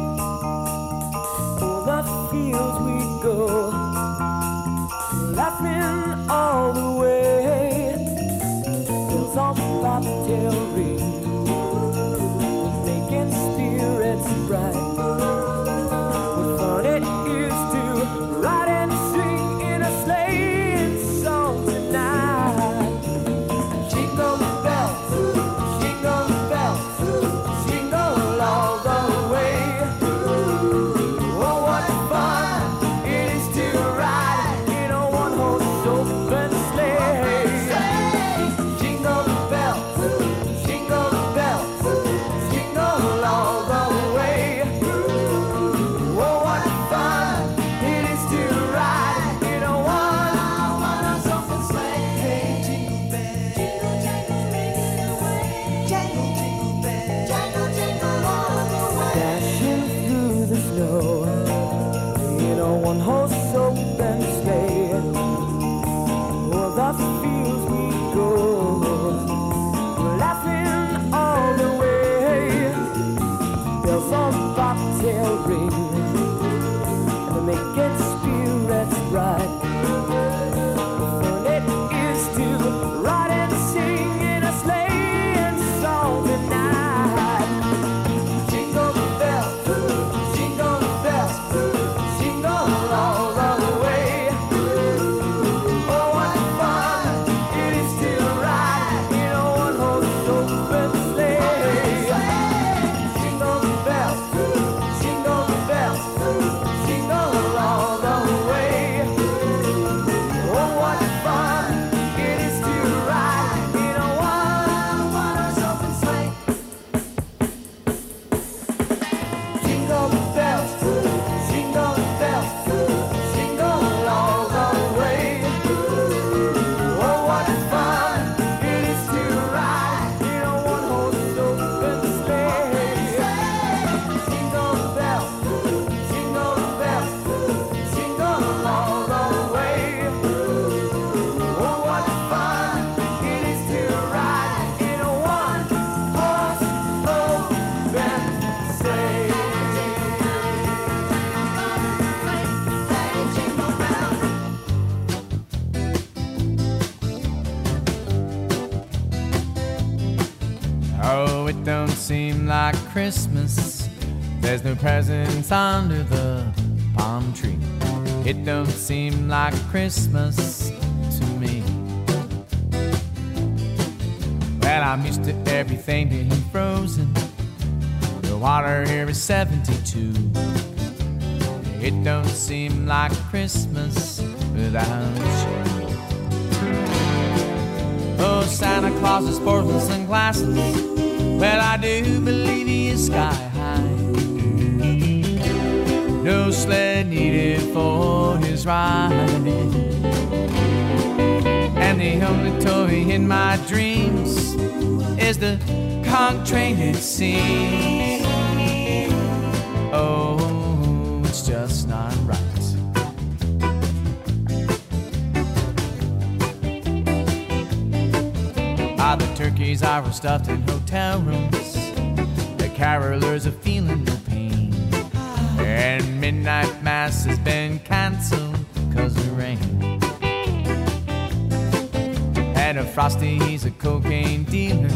Christmas. There's no presents under the palm tree. It don't seem like Christmas to me. Well, I'm used to everything being frozen. The water here is 72. It don't seem like Christmas without you. Oh, Santa Claus is sporting sunglasses. Well, I do believe he is sky high. No sled needed for his ride. And the only toy in my dreams is the conch train it seems. Oh, it's just not right. Turkeys are stuffed in hotel rooms. The carolers are feeling no pain. And midnight mass has been canceled cause of rain. And a Frosty, he's a cocaine dealer.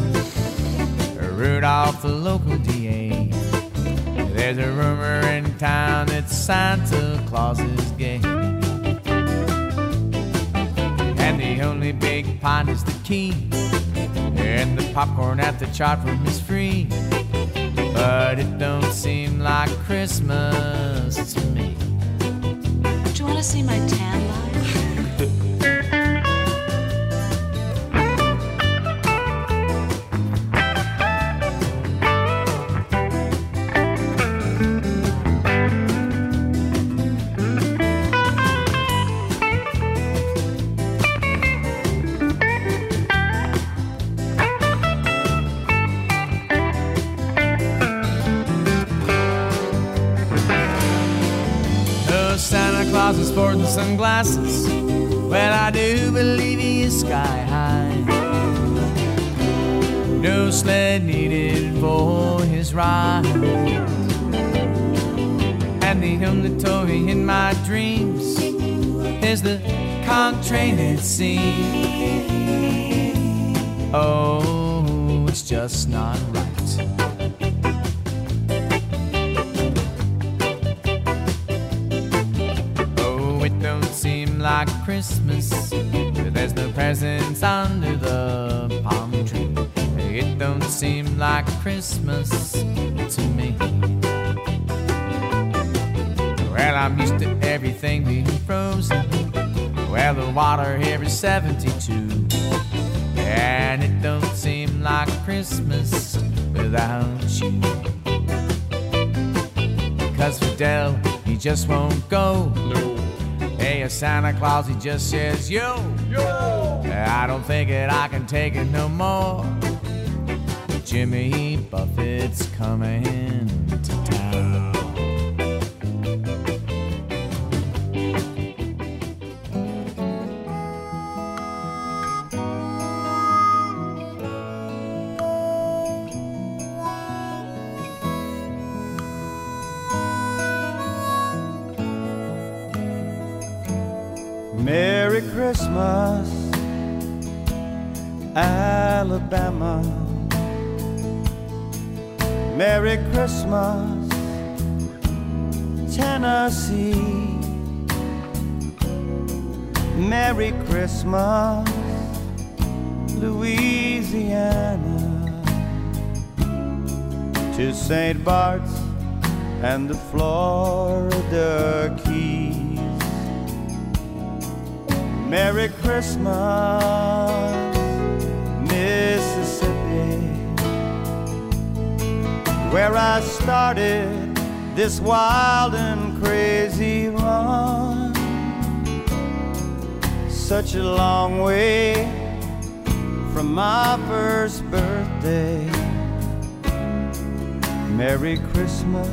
Rudolph, the local DA. There's a rumor in town that Santa Claus is gay. And the only big pond is the key. And the popcorn at the chart room is free. But it don't seem like Christmas to me. Do you want to see my tan line? I do believe he is sky high. No sled needed for his ride. And the only toy in my dreams is the conch train it seems. Oh, it's just not right. Christmas. There's no presents under the palm tree. It don't seem like Christmas to me. Well, I'm used to everything being frozen. Well, the water here is 72. And it don't seem like Christmas without you. Cause Fidel, he just won't go. No. A Santa Claus, he just says, yo, yo. I don't think it, I can take it no more. Jimmy Buffett's coming to town. Christmas, Louisiana. To St. Bart's and the Florida Keys. Merry Christmas, Mississippi, where I started this wild and crazy run. Such a long way from my first birthday. Merry Christmas,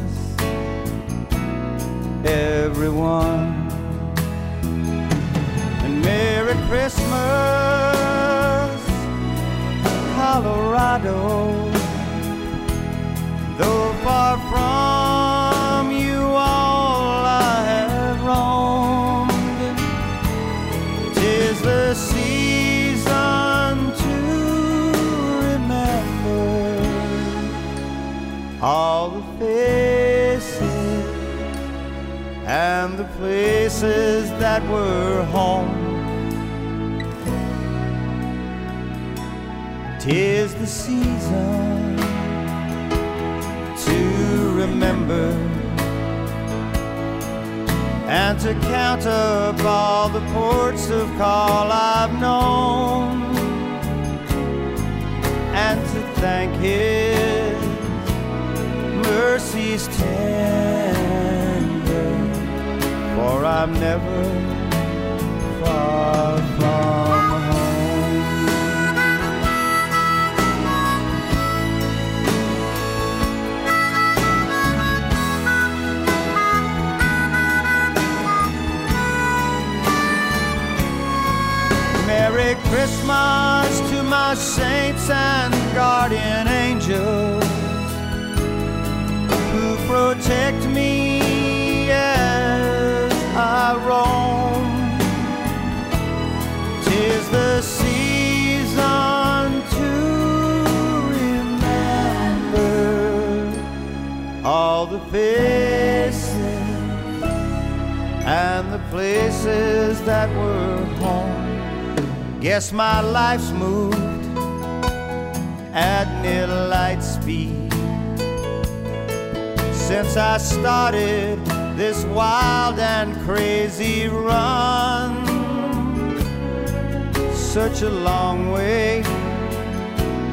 everyone. And Merry Christmas, Colorado. Though far from places that were home. Tis the season to remember and to count up all the ports of call I've known and to thank His mercies tender, for I'm never far from home. Merry Christmas to my saints and guardian angels who protect me Roam. Tis the season to remember all the faces and the places that were home. Guess my life's moved at near light speed since I started this wild and crazy run. Such a long way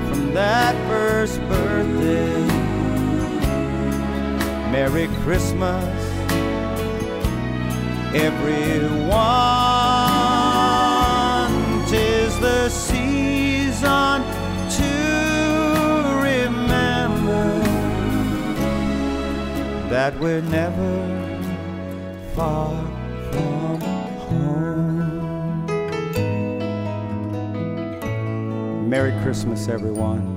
from that first birthday. Merry Christmas, everyone. Tis the season to remember that we're never far from home. Merry Christmas, everyone.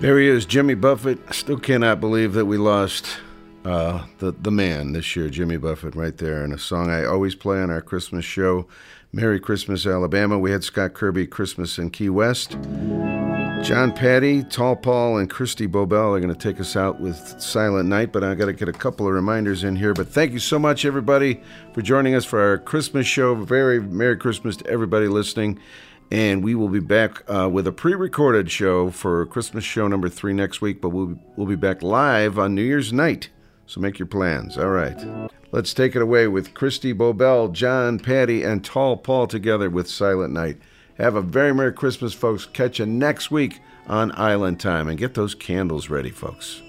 There he is, Jimmy Buffett. Still cannot believe that we lost uh, the the man this year, Jimmy Buffett, right there. And a song I always play on our Christmas show, "Merry Christmas, Alabama." We had Scott Kirby, "Christmas in Key West." John Patty, Tall Paul, and Christy Bobel are going to take us out with Silent Night, but I got to get a couple of reminders in here. But thank you so much, everybody, for joining us for our Christmas show. Very Merry Christmas to everybody listening. And we will be back uh, with a pre-recorded show for Christmas show number three next week. But we'll we'll be back live on New Year's night. So make your plans. All right, let's take it away with Christy Bobel, John Patty, and Tall Paul together with Silent Night. Have a very Merry Christmas, folks. Catch you next week on Island Time, and get those candles ready, folks.